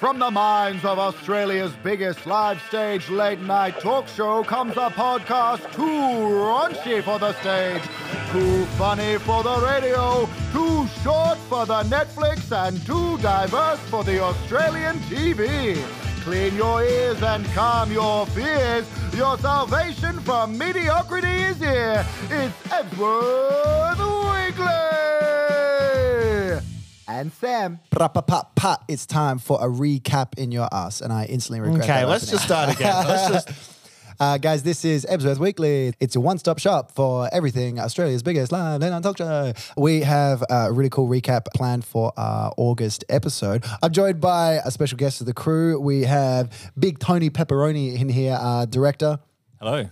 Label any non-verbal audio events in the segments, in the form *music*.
From the minds of Australia's biggest live stage late night talk show comes a podcast too raunchy for the stage, too funny for the radio, too short for the Netflix, and too diverse for the Australian TV. Clean your ears and calm your fears. Your salvation from mediocrity is here. It's Ebsworth Weekly! And Sam. Pa-pa-pa-pa. It's time for a recap in your ass, and I instantly regret it. Okay, that let's just start again. *laughs* Let's just. Uh, guys, this is Ebsworth Weekly. It's a one-stop shop for everything Australia's biggest live late night talk show. We have a really cool recap planned for our August episode. I'm joined by a special guest of the crew. We have Big Tony Pepperoni in here, uh, director. Hello.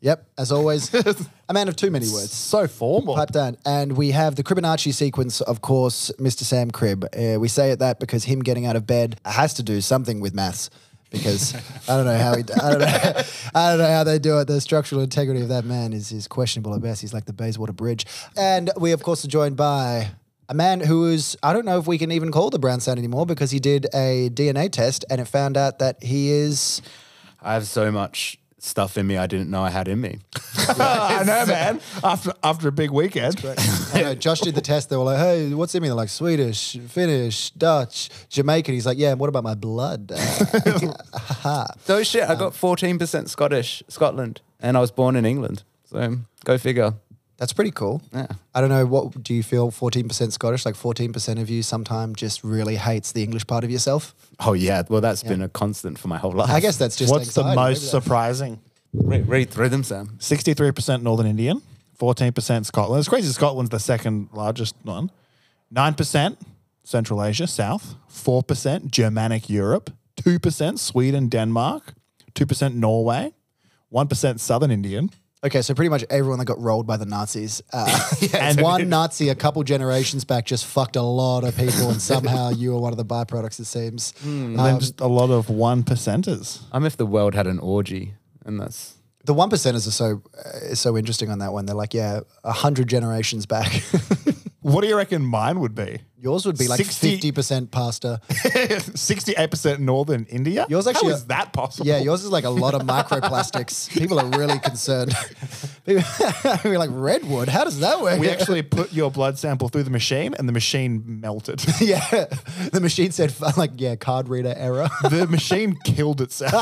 Yep, as always, *laughs* a man of too many words. So formal. Pipe down. And we have the Cribonacci sequence, of course, Mr. Sam Crib. Uh, we say it that because him getting out of bed has to do something with maths. Because I don't know how he, I don't know, *laughs* I don't know how they do it. The structural integrity of that man is, is questionable at best. He's like the Bayswater Bridge. And we, of course, are joined by a man who is, I don't know if we can even call the brown sound anymore because he did a DNA test and it found out that he is. I have so much stuff in me I didn't know I had in me. *laughs* *laughs* I know, man. After after a big weekend. I know, Josh did the test. They were like, "Hey, what's in me?" They're like, "Swedish, Finnish, Dutch, Jamaican." He's like, "Yeah, and what about my blood?" So *laughs* shit, I got um, 14% Scottish, Scotland, and I was born in England. So go figure. That's pretty cool. Yeah. I don't know. What do you feel? Fourteen percent Scottish, like fourteen percent of you, sometime just really hates the English part of yourself. Oh yeah, well that's been a constant for my whole life. I guess that's just What's the most surprising? read, read through them, Sam. 63% Northern Indian, 14% Scotland. It's crazy. Scotland's the second largest one. 9% Central Asia, South. 4% Germanic Europe. 2% Sweden, Denmark. 2% Norway. 1% Southern Indian. Okay, so pretty much everyone that got rolled by the Nazis. Uh, *laughs* *laughs* And- one Nazi a couple generations back just fucked a lot of people, and somehow *laughs* you were one of the byproducts. It seems. And then just a lot of one percenters. I'm if the world had an orgy, and that's The one percenters are so uh, so interesting on that one. They're like, yeah, a hundred generations back. What do you reckon mine would be? Yours would be like 60 fifty percent pasta. *laughs* 68% Northern India? Yours actually- How is that possible? Yeah, yours is like a lot of microplastics. *laughs* People are really concerned. People *laughs* we're like redwood. How does that work? We actually put your blood sample through the machine and the machine melted. yeah, the machine said like yeah, card reader error. the machine killed itself.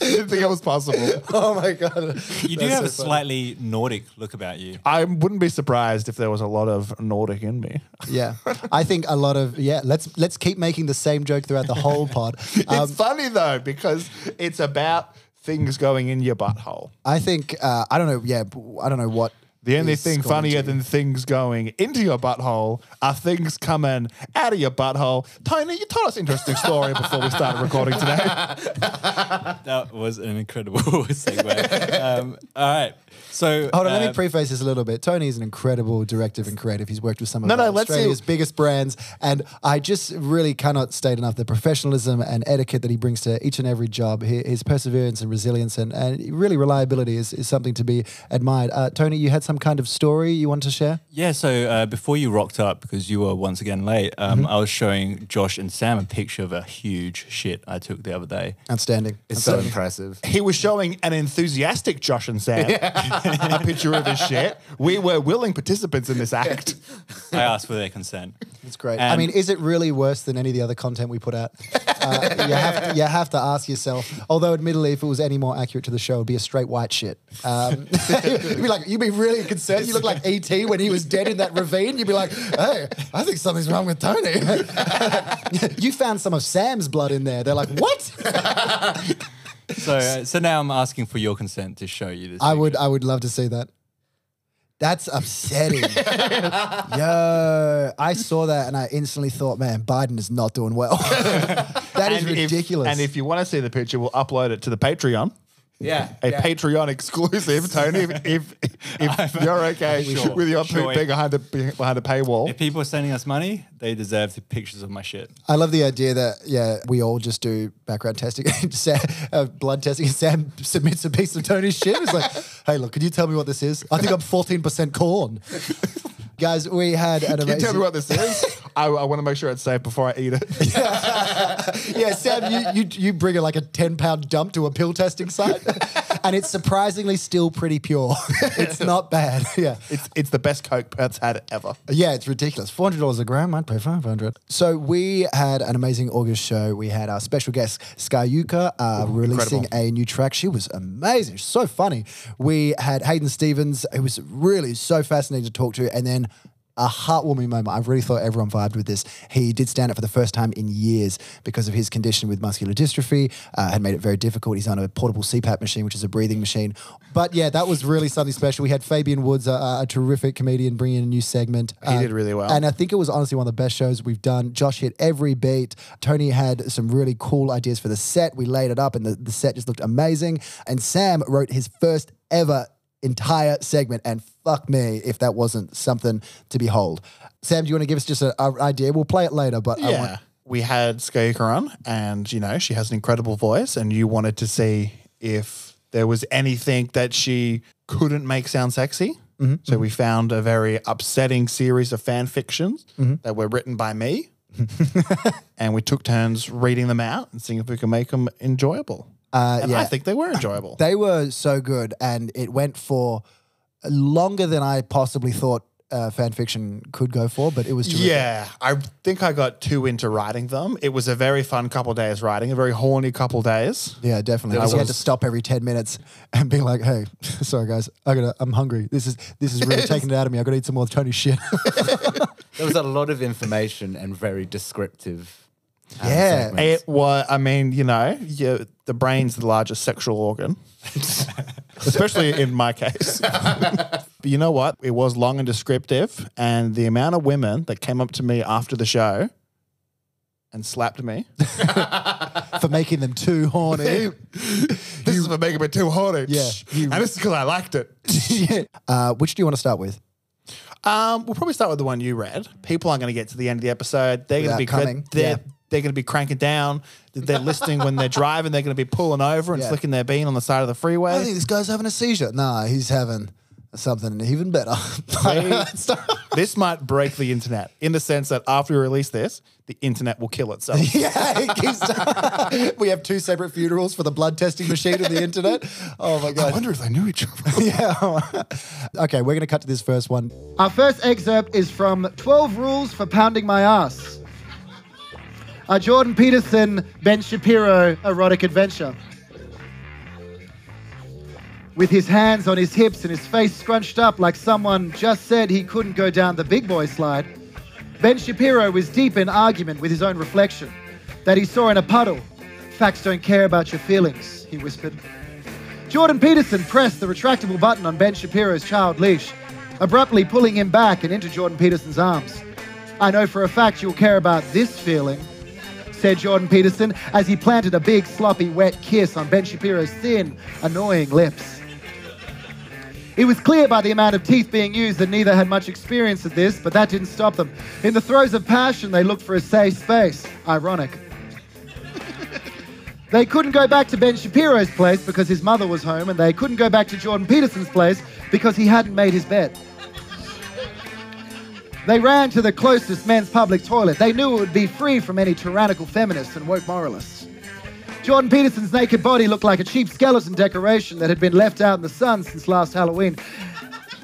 Didn't think that was possible. *laughs* oh my god, You do That's have a so funny. slightly Nordic look about you. I wouldn't be surprised if there was a lot of Nordic in me. Yeah, *laughs* I think a lot of yeah. Let's let's keep making the same joke throughout the whole pod. *laughs* Um, it's funny though because it's about things going in your butthole. I think uh, I don't know. Yeah, I don't know what. The only is thing going funnier than things going into your butthole are things coming out of your butthole. Tony, you told us an interesting story before we started recording today. *laughs* That was an incredible *laughs* segue. um, all right. So, Hold on, let me preface this a little bit. Tony is an incredible directive and creative. He's worked with some of No, no, our see- Australia's biggest brands, and I just really cannot state enough the professionalism and etiquette that he brings to each and every job. His, his perseverance and resilience, and, and really reliability is, is something to be admired. Uh, Tony, you had some kind of story you want to share? yeah, so uh, before you rocked up, because you were once again late, um, Mm-hmm. I was showing Josh and Sam a picture of a huge shit I took the other day. Outstanding. it's so impressive. *laughs* He was showing an enthusiastic Josh and Sam *laughs* a picture of his shit. We were willing participants in this act. I asked for their consent. It's great. I And- mean, is it really worse than any of the other content we put out? *laughs* Uh, you, have to, you have to ask yourself. Although, admittedly, if it was any more accurate to the show, it'd be a straight white shit. Um, *laughs* you'd be like, you'd be really concerned. You look like ET when he was dead in that ravine. You'd be like, hey, I think something's wrong with Tony. *laughs* you found some of Sam's blood in there. They're like, what? So, uh, so now I'm asking for your consent to show you this. I picture. would, I would love to see that. That's upsetting. *laughs* Yo, I saw that and I instantly thought, man, Biden is not doing well. *laughs* that is And if- ridiculous. and if you want to see the picture, we'll upload it to the Patreon. Yeah. A Patreon exclusive, Tony. If if, *laughs* if you're okay Sure, with your sure. poop being behind the behind the paywall, If people are sending us money, they deserve the pictures of my shit. I love the idea that yeah, we all just do background testing, *laughs* Sam, uh, blood testing, and Sam *laughs* submits a piece of Tony's shit. It's like, hey, look, can you tell me what this is? I think I'm 14% corn. Guys, we had an Can you amazing. tell me what this is? *laughs* I, I want to make sure it's safe before I eat it. *laughs* yeah, Sam, you, you you bring a, like a ten pound dump to a pill testing site, *laughs* and it's surprisingly still pretty pure. it's not bad. Yeah, It's it's the best Coke Perth's had ever. yeah, it's ridiculous. Four hundred dollars a gram. I'd pay five hundred. So we had an amazing August show. We had our special guest Skyuka uh, releasing a new track. She was amazing. She's so funny. We had Hayden Stevens, who was really so fascinating to talk to, and then a heartwarming moment. I really thought everyone vibed with this. He did stand up for the first time in years because of his condition with muscular dystrophy. Uh, had made it very difficult. He's on a portable CPAP machine, which is a breathing machine. But yeah, that was really something special. We had Fabian Woods, a, a terrific comedian, bring in a new segment. He did really well. And I think it was honestly one of the best shows we've done. Josh hit every beat. Tony had some really cool ideas for the set. We laid it up, and the, the set just looked amazing. And Sam wrote his first ever entire segment, and fuck me if that wasn't something to behold. Sam, do you want to give us just an idea? We'll play it later, but I want, we had Skoyuka on, and you know she has an incredible voice, and you wanted to see if there was anything that she couldn't make sound sexy. Mm-hmm, so we found a very upsetting series of fan fictions Mm-hmm. that were written by me, *laughs* and we took turns reading them out and seeing if we could make them enjoyable. Uh, and yeah. I think they were enjoyable. they were so good, and it went for longer than I possibly thought uh, fan fiction could go for, but it was terrific. Yeah, I think I got too into writing them. It was a very fun couple days writing, a very horny couple days. Yeah, definitely. There I had to stop every ten minutes and be like, "Hey, *laughs* sorry guys, I gotta. I'm hungry. This is this is really *laughs* taking it out of me. I gotta eat some more Tony shit." *laughs* There was a lot of information and very descriptive. Yeah. segments. It was, I mean, you know, you, the brain's the largest sexual organ, *laughs* especially in my case. *laughs* but you know what? It was long and descriptive, and the amount of women that came up to me after the show and slapped me. *laughs* for making them too horny. this is for making me too horny. Yeah, you- and this is because I liked it. uh, which do you want to start with? Um, we'll probably start with the one you read. People aren't going to get to the end of the episode. They're going to Without be coming, They're, yeah. They're going to be cranking down. They're listening when they're driving. They're going to be pulling over and Yeah. flicking their bean on the side of the freeway. I think this guy's having a seizure. Nah, he's having something even better. *laughs* this might break the internet in the sense that after we release this, the internet will kill itself. *laughs* yeah, it keeps. *laughs* we have two separate funerals for the blood testing machine and the internet. Oh my god. I wonder if they knew each other. yeah. okay, we're gonna cut to this first one. Our first excerpt is from 12 Rules for Pounding My Ass. A Jordan Peterson, Ben Shapiro erotic adventure. With his hands on his hips and his face scrunched up like someone just said he couldn't go down the big boy slide, Ben Shapiro was deep in argument with his own reflection that he saw in a puddle. Facts don't care about your feelings, he whispered. Jordan Peterson pressed the retractable button on Ben Shapiro's child leash, abruptly pulling him back and into Jordan Peterson's arms. I know for a fact you'll care about this feeling, said Jordan Peterson as he planted a big, sloppy, wet kiss on Ben Shapiro's thin, annoying lips. It was clear by the amount of teeth being used that neither had much experience at this, but that didn't stop them. In the throes of passion, they looked for a safe space. Ironic. *laughs* They couldn't go back to Ben Shapiro's place because his mother was home, and they couldn't go back to Jordan Peterson's place because he hadn't made his bed. They ran to the closest men's public toilet. They knew it would be free from any tyrannical feminists and woke moralists. Jordan Peterson's naked body looked like a cheap skeleton decoration that had been left out in the sun since last Halloween.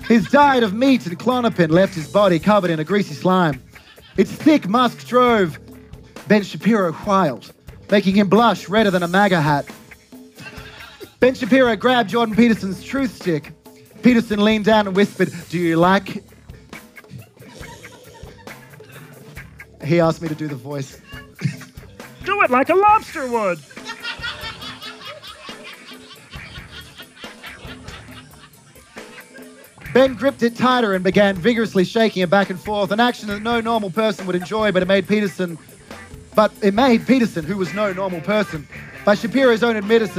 His diet of meat and Klonopin left his body covered in a greasy slime. Its thick musk drove Ben Shapiro wild, making him blush redder than a MAGA hat. Ben Shapiro grabbed Jordan Peterson's truth stick. Peterson leaned down and whispered, Do you like? He asked me to do the voice. *laughs* Do it like a lobster would. Ben gripped it tighter and began vigorously shaking it back and forth, an action that no normal person would enjoy, but it made Peterson but it made Peterson, who was no normal person, by Shapiro's own admittance,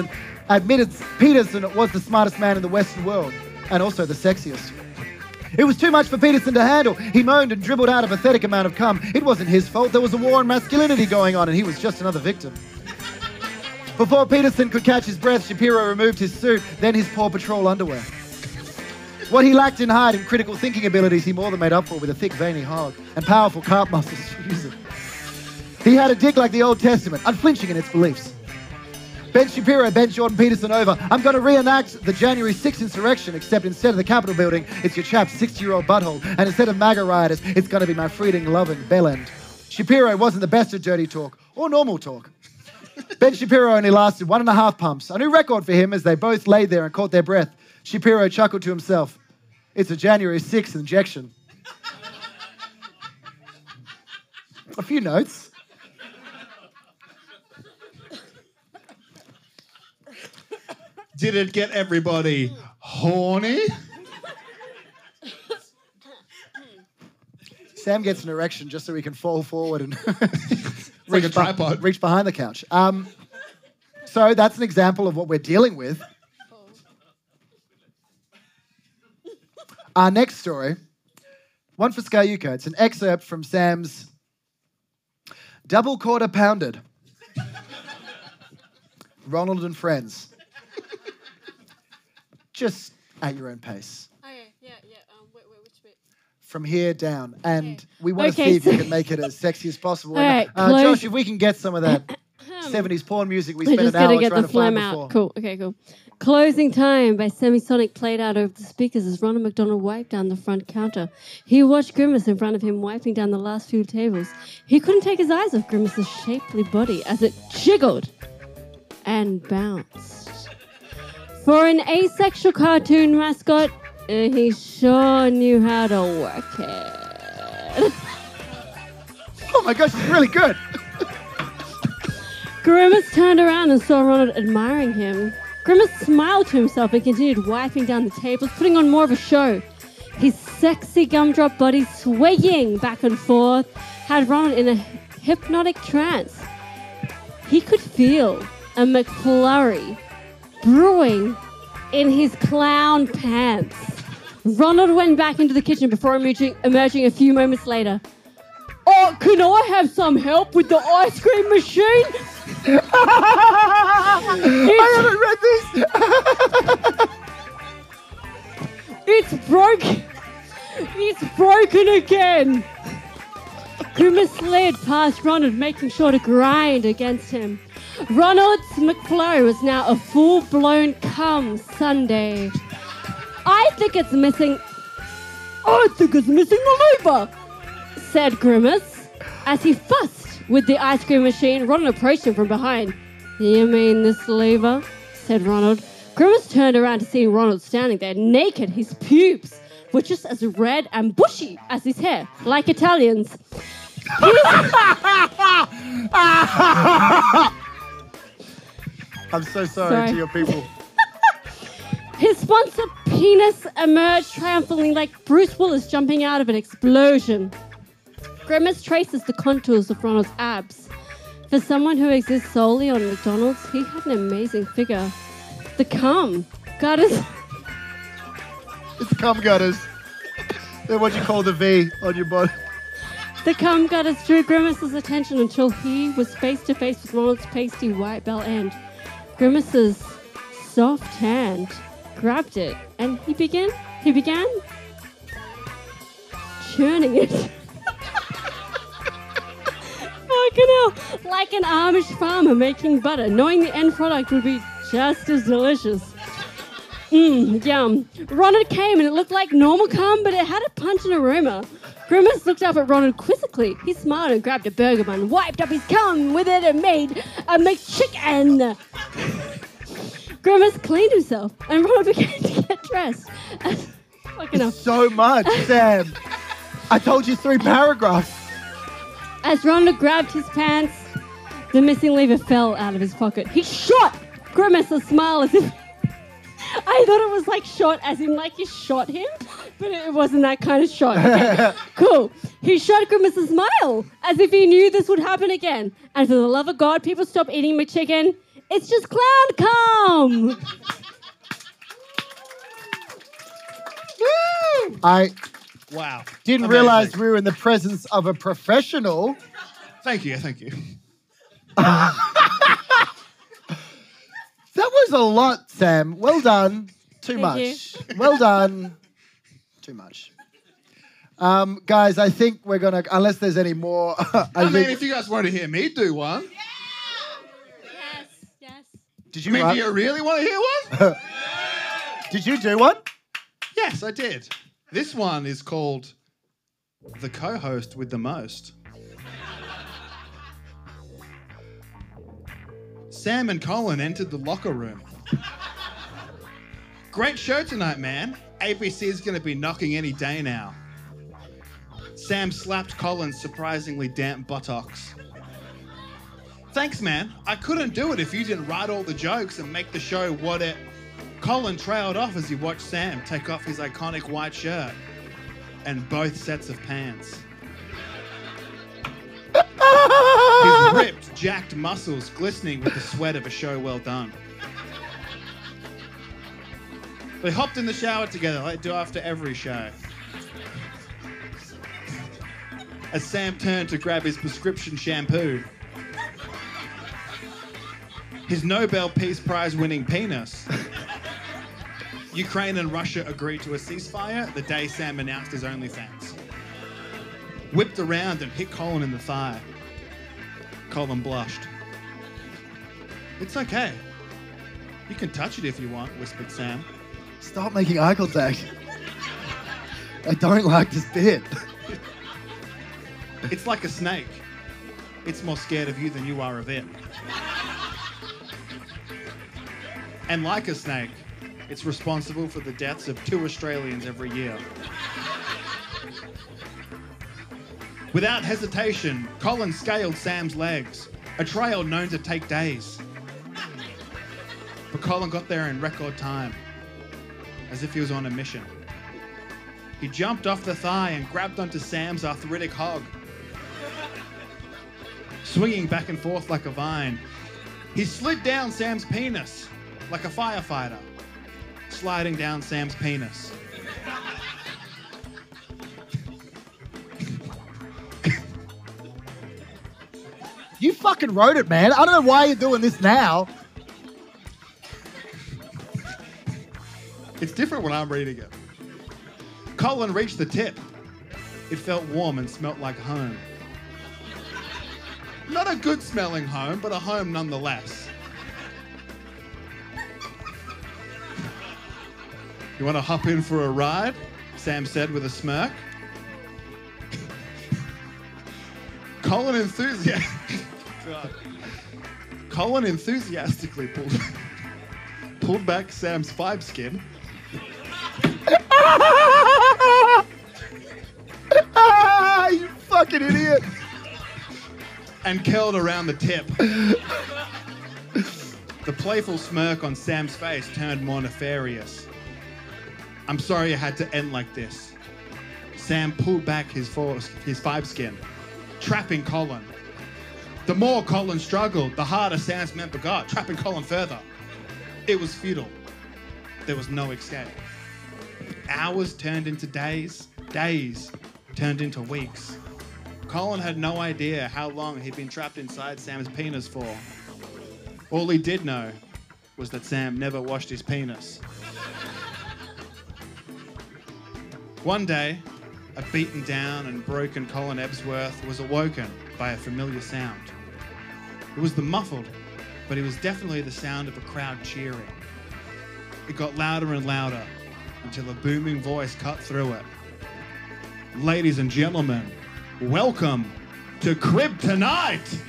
admitted Peterson was the smartest man in the Western world, and also the sexiest. It was too much for Peterson to handle. He moaned and dribbled out a pathetic amount of cum. It wasn't his fault. There was a war on masculinity going on, and he was just another victim. Before Peterson could catch his breath, Shapiro removed his suit, then his Paw Patrol underwear. What he lacked in height and critical thinking abilities, he more than made up for with a thick, veiny hog and powerful calf muscles. Jesus. He had a dick like the Old Testament, unflinching in its beliefs. Ben Shapiro bent Jordan Peterson over. I'm going to reenact the January 6th insurrection, except instead of the Capitol building, it's your chap's 60 year old butthole. And instead of MAGA rioters, it's going to be my freedom loving bellend. Shapiro wasn't the best at dirty talk or normal talk. *laughs* Ben Shapiro only lasted one and a half pumps, a new record for him as they both laid there and caught their breath. Shapiro chuckled to himself. It's a January 6th injection. *laughs* a few notes. Did it get everybody horny? Sam gets an erection just so he can fall forward and *laughs* like a reach, tripod. reach behind the couch. Um, so that's an example of what we're dealing with. Our next story, one for Skayuka. It's an excerpt from Sam's Double Quarter Pounded. Ronald and Friends. Just at your own pace. Okay, yeah, yeah. Um, wait, wait, which bit? from here down, and we want to Okay, see if you can make it as sexy as possible. All right, uh, close- Josh, if we can get some of that '70s porn music we I spent an hour gotta get trying the to find phlegm out. before. Cool. Okay, cool. Closing time by Semisonic played out over the speakers as Ronald McDonald wiped down the front counter. He watched Grimace in front of him wiping down the last few tables. He couldn't take his eyes off Grimace's shapely body as it jiggled and bounced. For an asexual cartoon mascot, uh, he sure knew how to work it. Oh my gosh, it's really good. Grimace turned around and saw Ronald admiring him. Grimace smiled to himself and continued wiping down the tables, putting on more of a show. His sexy gumdrop body swaying back and forth had Ronald in a hypnotic trance. He could feel a McFlurry brewing in his clown pants. Ronald went back into the kitchen before emerging, emerging a few moments later. Oh, can I have some help with the ice cream machine? *laughs* I haven't read this. *laughs* It's broken. It's broken again. Grimace slid past Ronald, making sure to grind against him. Ronald's McFlurry was now a full-blown cum Sunday. I think it's missing. I think it's missing the lever, said Grimace. As he fussed with the ice cream machine, Ronald approached him from behind. You mean this lever? said Ronald. Grimace turned around to see Ronald standing there, naked. His pubes were just as red and bushy as his hair, like Italians. I'm so sorry, Sorry. to your people. *laughs* His sponsor penis emerged triumphantly like Bruce Willis jumping out of an explosion. Grimace traces the contours of Ronald's abs. For someone who exists solely on McDonald's, he had an amazing figure. The cum his. It's *laughs* cum gutters. They're what you call the V on your body. The cum gutters drew Grimace's attention until he was face to face with Ronald's pasty white bell end. Grimace's soft hand grabbed it, and he began. He began churning it. *laughs* Like an Amish farmer making butter, knowing the end product would be just as delicious. Mmm, yum. Ronald came and it looked like normal cum, but it had a punch pungent aroma. Grimace looked up at Ronald quizzically. He smiled and grabbed a burger bun, wiped up his cum with it, and made a McChicken. Grimace cleaned himself, and Ronald *laughs* began to get dressed. *laughs* Fucking hell. So much, *laughs* Sam. I told you three paragraphs. As Ronald grabbed his pants, the missing lever fell out of his pocket. He shot Grimace a smile as if. I thought it was like shot as in like he shot him, but it wasn't that kind of shot. Okay, *laughs* cool. He shot Grimace a smile as if he knew this would happen again. And for the love of God, people stop eating my chicken. It's just clown cum. I Wow. didn't Amazing. realize we were in the presence of a professional. Thank you, thank you. *laughs* That was a lot, Sam. Well done. Too Thank much. Well done. too much. Um, guys, I think we're gonna unless there's any more. I, *laughs* I mean, think, if you guys want to hear me do one, Yes, yes. did you? I you mean, write- do you really want to hear one? *laughs* did you do one? yes, I did. This one is called The Co host with the most. Sam and Colin entered the locker room. Great show tonight, man. ABC is going to be knocking any day now. Sam slapped Colin's surprisingly damp buttocks. Thanks, man. I couldn't do it if you didn't write all the jokes and make the show what it. Colin trailed off as he watched Sam take off his iconic white shirt and both sets of pants. Jacked muscles glistening with the sweat of a show well done. They hopped in the shower together like they do after every show. As Sam turned to grab his prescription shampoo, his Nobel Peace Prize winning penis. Ukraine and Russia agreed to a ceasefire the day Sam announced his OnlyFans. Whipped around and hit Colin in the thigh. Colin blushed. It's okay. You can touch it if you want, whispered Sam. Stop making eye contact. I don't like this bit. It's like a snake. It's more scared of you than you are of it. And like a snake, it's responsible for the deaths of two Australians every year. Without hesitation, Colin scaled Sam's legs, a trail known to take days. But Colin got there in record time, as if he was on a mission. He jumped off the thigh and grabbed onto Sam's arthritic hog, swinging back and forth like a vine. He slid down Sam's penis like a firefighter, sliding down Sam's penis. You fucking wrote it, man. I don't know why you're doing this now. It's different when I'm reading it. Colin reached the tip. It felt warm and smelt like home. Not a good smelling home, but a home nonetheless. You want to hop in for a ride? Sam said with a smirk. *laughs* Colin enthusiastic. *laughs* *laughs* Colin enthusiastically pulled pulled back Sam's five skin Ah, *laughs* you fucking idiot. and curled around the tip. the playful smirk on Sam's face turned more nefarious. I'm sorry it had to end like this. Sam pulled back his, four, his five skin, trapping Colin. The more Colin struggled, the harder Sam's member got, trapping Colin further. It was futile. There was no escape. Hours turned into days, days turned into weeks. Colin had no idea how long he'd been trapped inside Sam's penis for. All he did know was that Sam never washed his penis. One day, a beaten down and broken Colin Ebsworth was awoken by a familiar sound. It was the muffled, but it was definitely the sound of a crowd cheering. It got louder and louder until a booming voice cut through it. Ladies and gentlemen, welcome to Crib Tonight!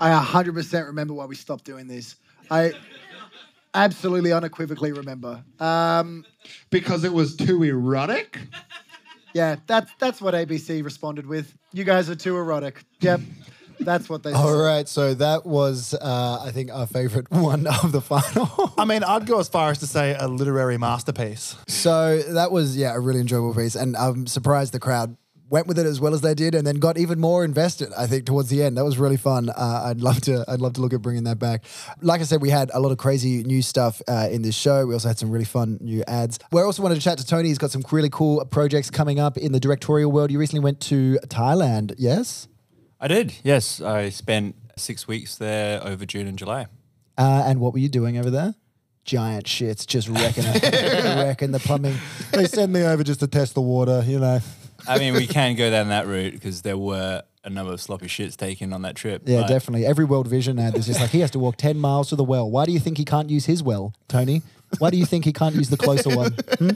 I 100% remember why we stopped doing this. I absolutely unequivocally remember. Um, Because it was too erotic? Yeah, that's that's what ABC responded with. You guys are too erotic. Yep, that's what they. All said. right, so that was, uh, I think, our favorite *laughs* one of the final. I mean, I'd go as far as to say a literary masterpiece. so that was, yeah, a really enjoyable piece, and I'm surprised the crowd went with it as well as they did, and then got even more invested. I think towards the end, that was really fun. Uh, I'd love to, I'd love to look at bringing that back. Like I said, we had a lot of crazy new stuff uh, in this show. We also had some really fun new ads. We also wanted to chat to Tony. He's got some really cool projects coming up in the directorial world. You recently went to Thailand, yes? I did, yes. I spent six weeks there over June and July. Uh, and what were you doing over there? giant shits just wrecking it, *laughs* wrecking the plumbing. They send me over just to test the water, you know. I mean, we can go down that route because there were a number of sloppy shits taken on that trip. Yeah, but- definitely. Every World Vision ad is just like he has to walk ten miles to the well. Why do you think he can't use his well, Tony? Why do you think he can't use the closer one? Hmm?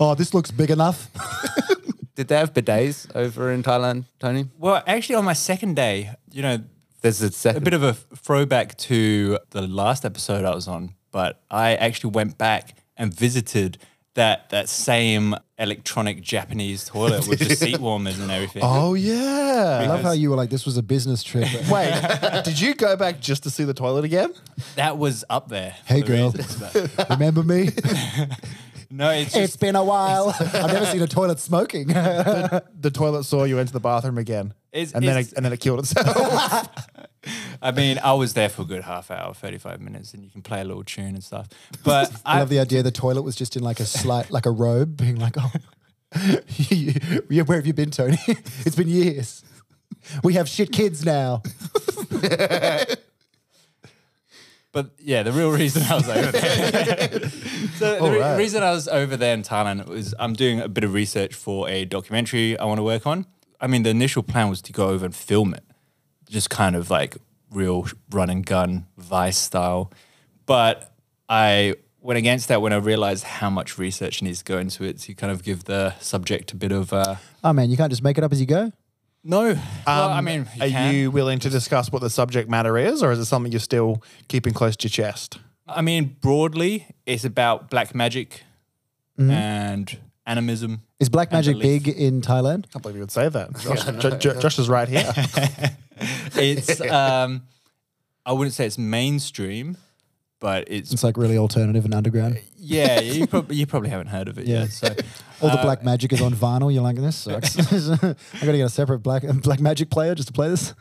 Oh, this looks big enough. *laughs* Did they have bidets over in Thailand, Tony? Well, actually, on my second day, you know, There's a a second. bit of a throwback to the last episode I was on, but I actually went back and visited that that same electronic Japanese toilet with the *laughs* seat warmers and everything. Oh yeah, I love how you were like, this was a business trip. *laughs* Wait, did you go back just to see the toilet again? That was up there. Hey, for the girl. reasons, *laughs* Remember me? no, it's it's just been a while. I've never seen a toilet smoking. The toilet saw you enter the bathroom again, It's- and then it, and then it killed itself. I mean, I was there for a good half hour, 35 minutes, and you can play a little tune and stuff. But I *laughs* I, love the idea the toilet was just in like a slight, like a robe, being like, oh, *laughs* yeah, where have you been, Tony? *laughs* it's been years. We have shit kids now. But yeah, the real reason I was over there. so the re- Alright. reason I was over there in Thailand was I'm doing a bit of research for a documentary I want to work on. I mean, the initial plan was to go over and film it, just kind of like real run and gun Vice style. But I went against that when I realized how much research needs to go into it to kind of give the subject a bit of uh, Oh man, you can't just make it up as you go. no. well, I Um, mean, you are can. you willing to discuss what the subject matter is, or is it something you're still keeping close to your chest? I mean, broadly, it's about black magic and animism. Is black magic belief. big in Thailand? I can't believe you would say that. *laughs* Josh, Jo- Jo- Josh is right here. *laughs* It's um, I wouldn't say it's mainstream, but it's It's like really alternative and underground. yeah. You *laughs* probably you probably haven't heard of it Yeah. yet. So All the uh, black magic is on vinyl. You're like, this sucks. *laughs* *laughs* I got to get a separate black black magic player just to play this.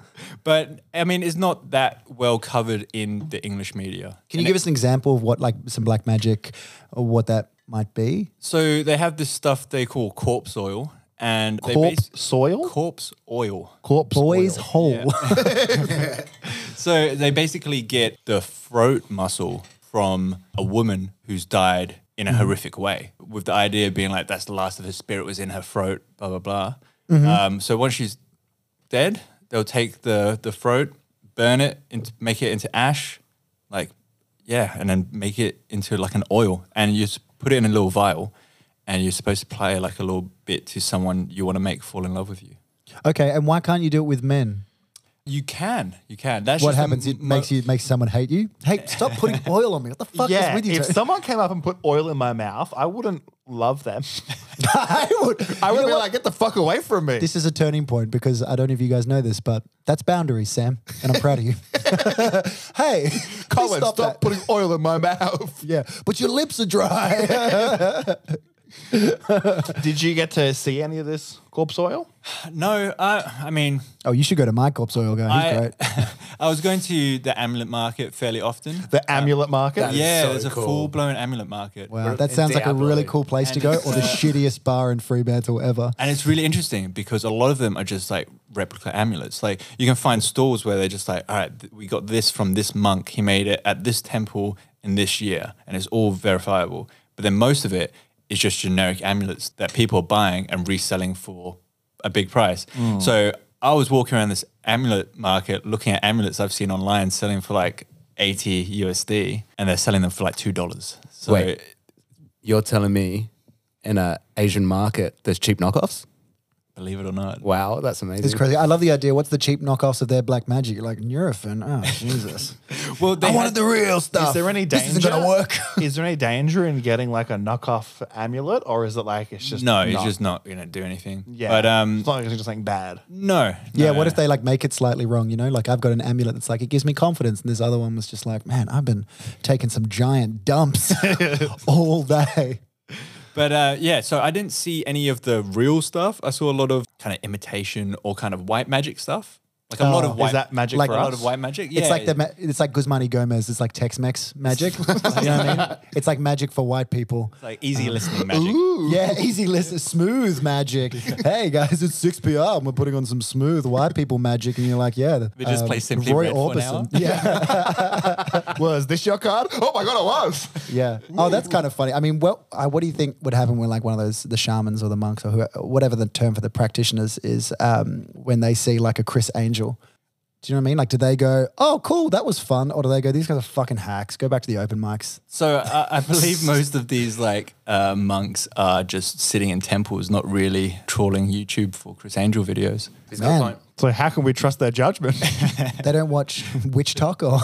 But I mean, it's not that well covered in the English media. Can you give us an example of what like some black magic, or what that might be? So they have this stuff they call corpse oil, and they Corpse base- soil? corpse oil. Corpse Boys oil. hole. *laughs* So they basically get the throat muscle from a woman who's died in a horrific way, with the idea being like that's the last of her spirit was in her throat, blah blah blah. Um, so once she's dead, they'll take the the throat, burn it, into, make it into ash, like yeah, and then make it into like an oil, and you just put it in a little vial, and you're supposed to play like a little bit to someone you want to make fall in love with you. okay, and why can't you do it with men? You can, you can. That's what just happens? It mo- makes you makes someone hate you. Hey, stop putting *laughs* oil on me. What the fuck Yeah, is with you? if Tony? someone came up and put oil in my mouth, I wouldn't love them. *laughs* I would, I would be what? like, get the fuck away from me. This is a turning point because I don't know if you guys know this, but that's boundaries, Sam, and I'm proud of you. *laughs* hey, please Colin, stop, stop, putting oil in my mouth. Yeah, but your lips are dry. *laughs* Did you get to see any of this corpse oil? No, uh, I mean, oh, you should go to my corpse oil guy. He's I, great. *laughs* I was going to the amulet market fairly often. The amulet market? that is yeah, so there's a cool. full blown amulet market. Wow, We're that sounds like a Diablo. really cool place to And go, it's, or the uh, shittiest bar in Fremantle ever. And it's really interesting because a lot of them are just like replica amulets. Like you can find stores where they're just like, all right, th- we got this from this monk. He made it at this temple in this year, and it's all verifiable. But then most of it is just generic amulets that people are buying and reselling for a big price. Mm. So I was walking around this amulet market looking at amulets I've seen online selling for like 80 USD, and they're selling them for like two dollars. So Wait. You're telling me in an Asian market there's cheap knockoffs? Believe it or not, Wow, that's amazing. It's crazy. I love the idea. What's the cheap knockoffs of their black magic? You're like Nurofen. Oh *laughs* Jesus! well, they had- the real stuff. Is there any danger? This isn't gonna work. *laughs* is there any danger in getting like a knockoff amulet, or is it like it's just no, it's just not gonna do anything. yeah? but um, it's not like it's just something bad. no. Yeah, no, what no. if they like make it slightly wrong? You know, like I've got an amulet that's like it gives me confidence, and this other one was just like, man, I've been taking some giant dumps *laughs* all day. But uh, yeah, so I didn't see any of the real stuff. I saw a lot of kind of imitation or kind of white magic stuff. Like a lot Oh. of white. Is that magic Like for a us? lot of white magic. Yeah, It's like the ma- it's like Guzman y Gomez. It's like Tex-Mex magic. *laughs* you know what I mean? It's like magic for white people. like easy listening magic. Yeah, easy listen, smooth magic. *laughs* hey guys, it's six p.m. and We're putting on some smooth white people magic, and you're like, yeah, the- We just play Simply Roy Red for an Orbison. hour? *laughs* Yeah, Was this your card? Oh my god, it was. yeah. Oh, that's kind of funny. I mean, well, uh, what do you think would happen when like one of those the shamans or the monks or who, whatever the term for the practitioners is um, when they see like a Criss Angel? Do you know what I mean? Like, do they go, "Oh, cool, that was fun," or do they go, "These guys are fucking hacks. Go back to the open mics." So uh, I believe *laughs* most of these like uh, monks are just sitting in temples, not really trawling YouTube for Criss Angel videos. Man, So how can we trust their judgment? *laughs* *laughs* they don't watch Witch Talk or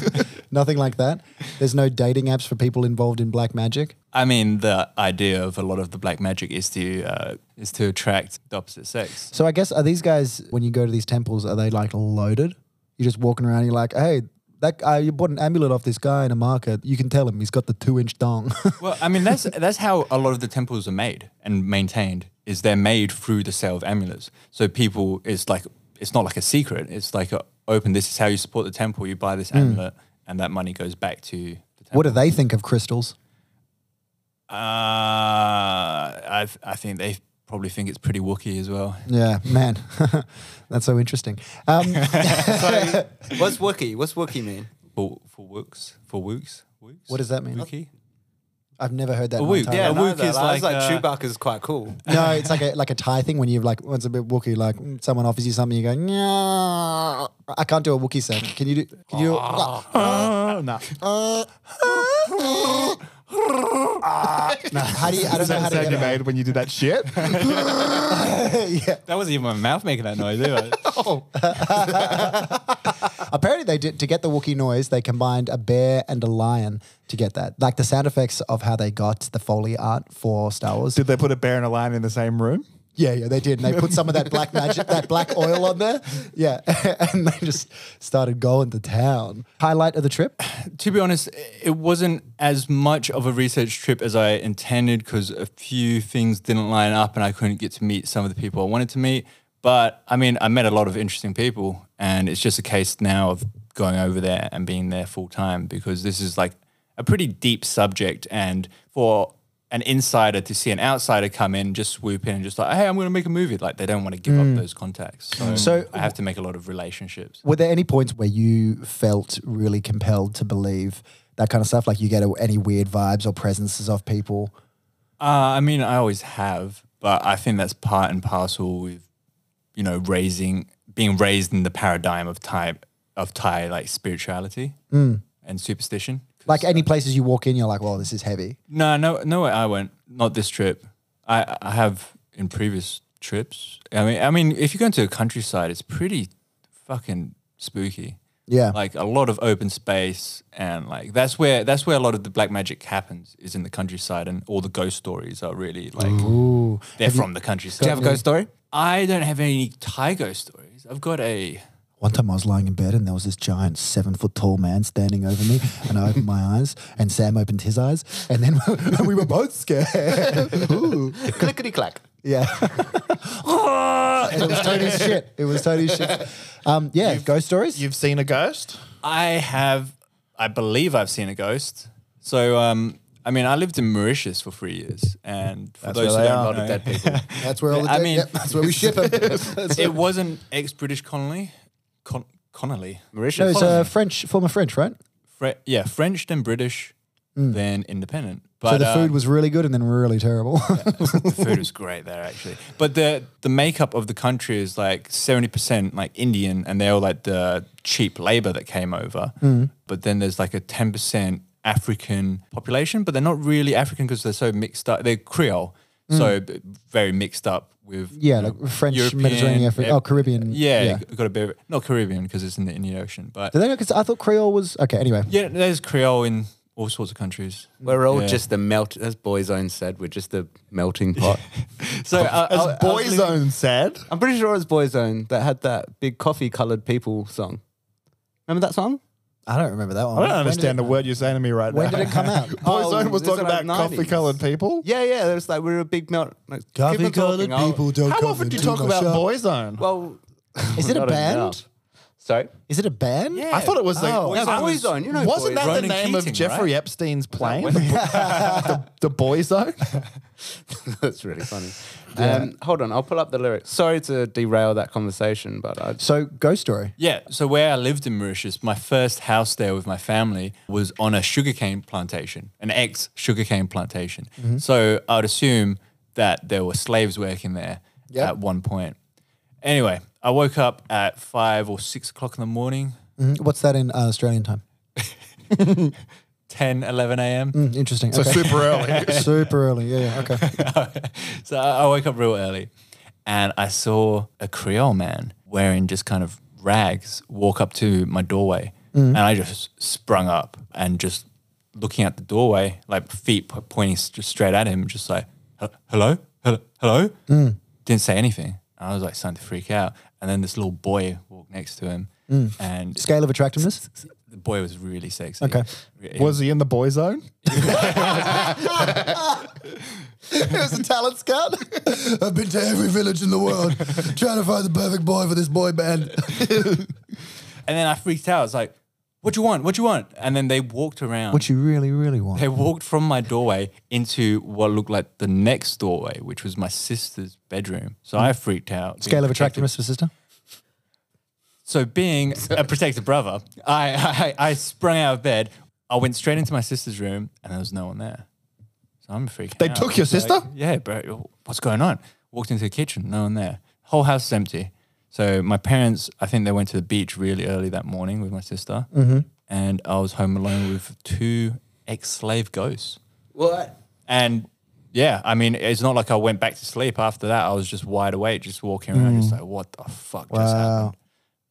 *laughs* nothing like that. There's no dating apps for people involved in black magic. I mean, the idea of a lot of the black magic is to uh, is to attract the opposite sex. So I guess are these guys when you go to these temples are they like loaded? You're just walking around. And you're like, hey, that guy, you bought an amulet off this guy in a market. You can tell him he's got the two inch dong. Well, I mean, that's that's how a lot of the temples are made and maintained. Is they're made through the sale of amulets. So people, it's like it's not like a secret. It's like a, open. This is how you support the temple. You buy this amulet, and that money goes back to the temple. what do they think of crystals? Uh, I I think they probably think it's pretty wookie as well. Yeah, man, *laughs* that's so interesting. Um, *laughs* *laughs* What's Wookie? What's Wookie mean? For for wooks for wooks wooks. What does that mean? Wookie? I've never heard that. A in my wook, entire yeah, life. a wook that- is I was like, like uh, Chewbacca's quite cool. *laughs* No, it's like a like a Thai thing when you've like it's a bit Wookie, like mm, someone offers you something, you go, yeah. I can't do a Wookie sound. Can you do? Can you? oh, *laughs* *laughs* Ah. no. no, how do you? I don't know how the to sound you it. made when you did that shit? *laughs* yeah. That wasn't even my mouth making that noise either. *laughs* Oh. *laughs* Apparently, they did to get the Wookiee noise. They combined a bear and a lion to get that, like the sound effects of how they got the Foley art for Star Wars. Did they put a bear and a lion in the same room? Yeah, yeah, they did. And they put some of that black magic, that black oil on there. Yeah, *laughs* and they just started going to town. Highlight of the trip. *sighs* to be honest, it wasn't as much of a research trip as I intended because a few things didn't line up and I couldn't get to meet some of the people I wanted to meet. But I mean, I met a lot of interesting people, and it's just a case now of going over there and being there full time because this is like a pretty deep subject. And for an insider to see an outsider come in, just swoop in and just like, hey, I'm going to make a movie, like they don't want to give up those contacts. So, So- I have to make a lot of relationships. Were there any points where you felt really compelled to believe that kind of stuff? Like you get any weird vibes or presences of people? Uh, I mean, I always have, but I think that's part and parcel with, you know, raising, being raised in the paradigm of Thai, of Thai like spirituality and superstition. 'Cause- Like any places you walk in, you're like, well, this is heavy. no, no, no way I went. Not this trip. I, I have in previous trips. I mean, I mean, if you go into a countryside, it's pretty fucking spooky. Yeah. like a lot of open space and like that's where that's where a lot of the black magic happens is in the countryside and all the ghost stories are really like Ooh. they're from the countryside. Do you have a ghost story? I don't have any Thai ghost stories. I've got a One time I was lying in bed and there was this giant seven foot tall man standing over me, and I opened my eyes, and Sam opened his eyes, and then *laughs* we were both scared. *laughs* Ooh. Clickety clack. Yeah. *laughs* it was Tony's shit. It was Tony's shit. Um, yeah, ghost stories. You've seen a ghost? I have I believe I've seen a ghost. So um I mean I lived in Mauritius for three years and for That's those where who they don't are. know, A lot of dead people. That's where all the I dead- mean- yep, that's where we ship them. it wasn't ex British colony. Con- Connolly. Mauritius. no, it's uh, French, former French, right? Fre- yeah, French then British, then independent. But Mm. so the uh, food was really good and then really terrible. *laughs* the food was great there actually. But the the makeup of the country is like seventy percent like Indian, and they're all like the cheap labor that came over. Mm. But then there's like a ten percent African population, but they're not really African because they're so mixed up. They're Creole, so very mixed up with Mm. yeah, like know, French, European, Mediterranean, Afri- oh, Caribbean. Yeah, yeah. got a bit of, not Caribbean because it's in the Indian Ocean, but Did they know? Because I thought Creole was okay. Anyway, yeah, there's Creole in all sorts of countries. We're all Yeah. just the melt, as Boyzone said, we're just the melting pot. *laughs* So uh, As I- I was living- Boyzone said. I'm pretty sure it was Boyzone that had that big coffee colored people song. Remember that song? I don't remember that one. I don't When did understand it- the word you're saying to me right now. When now. did it come out? *laughs* Boyzone oh, was Oh, talking is it about like coffee colored people. Yeah, yeah. There's like we're a big melt. Like, keep on Coffee colored talking, I'll- people don't How come often do you into talk my about shop. Boyzone? Well, *laughs* Is it a Not band? enough. Sorry. Is it a band? Yeah. I thought it was the Oh. No, that was- Boyzone, you know wasn't that Boyzone. the Ronan name of Keating, Jeffrey right? Epstein's plane? *laughs* *laughs* the, the Boyzone. *laughs* That's really funny. Um, hold on, I'll pull up the lyrics. Sorry to derail that conversation, but I, So, Ghost Story. Yeah, so where I lived in Mauritius, my first house there with my family was on a sugarcane plantation, an ex sugarcane plantation. So I would assume that there were slaves working there Yep. at one point. Anyway, I woke up at five or six o'clock in the morning, Mhm. What's that in uh, Australian time? *laughs* 10, 11 a.m. Mm, interesting. So okay. super *laughs* early. super early. Yeah, yeah. Okay. *laughs* so I I woke up real early and I saw a Creole man wearing just kind of rags walk up to my doorway. And I just sprung up and just looking at the doorway, like feet po- pointing s- just straight at him, just like, "Hel- hello, hello, hello. Didn't say anything. I was like starting to freak out. And then this little boy walked next to him. Mm. And Scale of attractiveness. the boy was really sexy. Okay. Re- Was he in the Boyzone? *laughs* *laughs* it was a talent scout. *laughs* I've been to every village in the world trying to find the perfect boy for this boy band. And then I freaked out. I was like, what do you want? What do you want? And then they walked around. What you really, really want. They walked from my doorway into what looked like the next doorway, which was my sister's bedroom. So hmm. I freaked out. Scale of attractiveness for sister. So being *laughs* a protective brother, I, I I sprung out of bed. I went straight into my sister's room, and there was no one there. So I'm freaking. They out. took your like, sister? yeah, bro. What's going on? Walked into the kitchen, no one there. Whole house is empty. So my parents, I think they went to the beach really early that morning with my sister, Mm-hmm. and I was home alone with two ex-slave ghosts. what? And yeah, I mean, it's not like I went back to sleep after that. I was just wide awake, just walking around, just like, what the fuck just Wow. happened?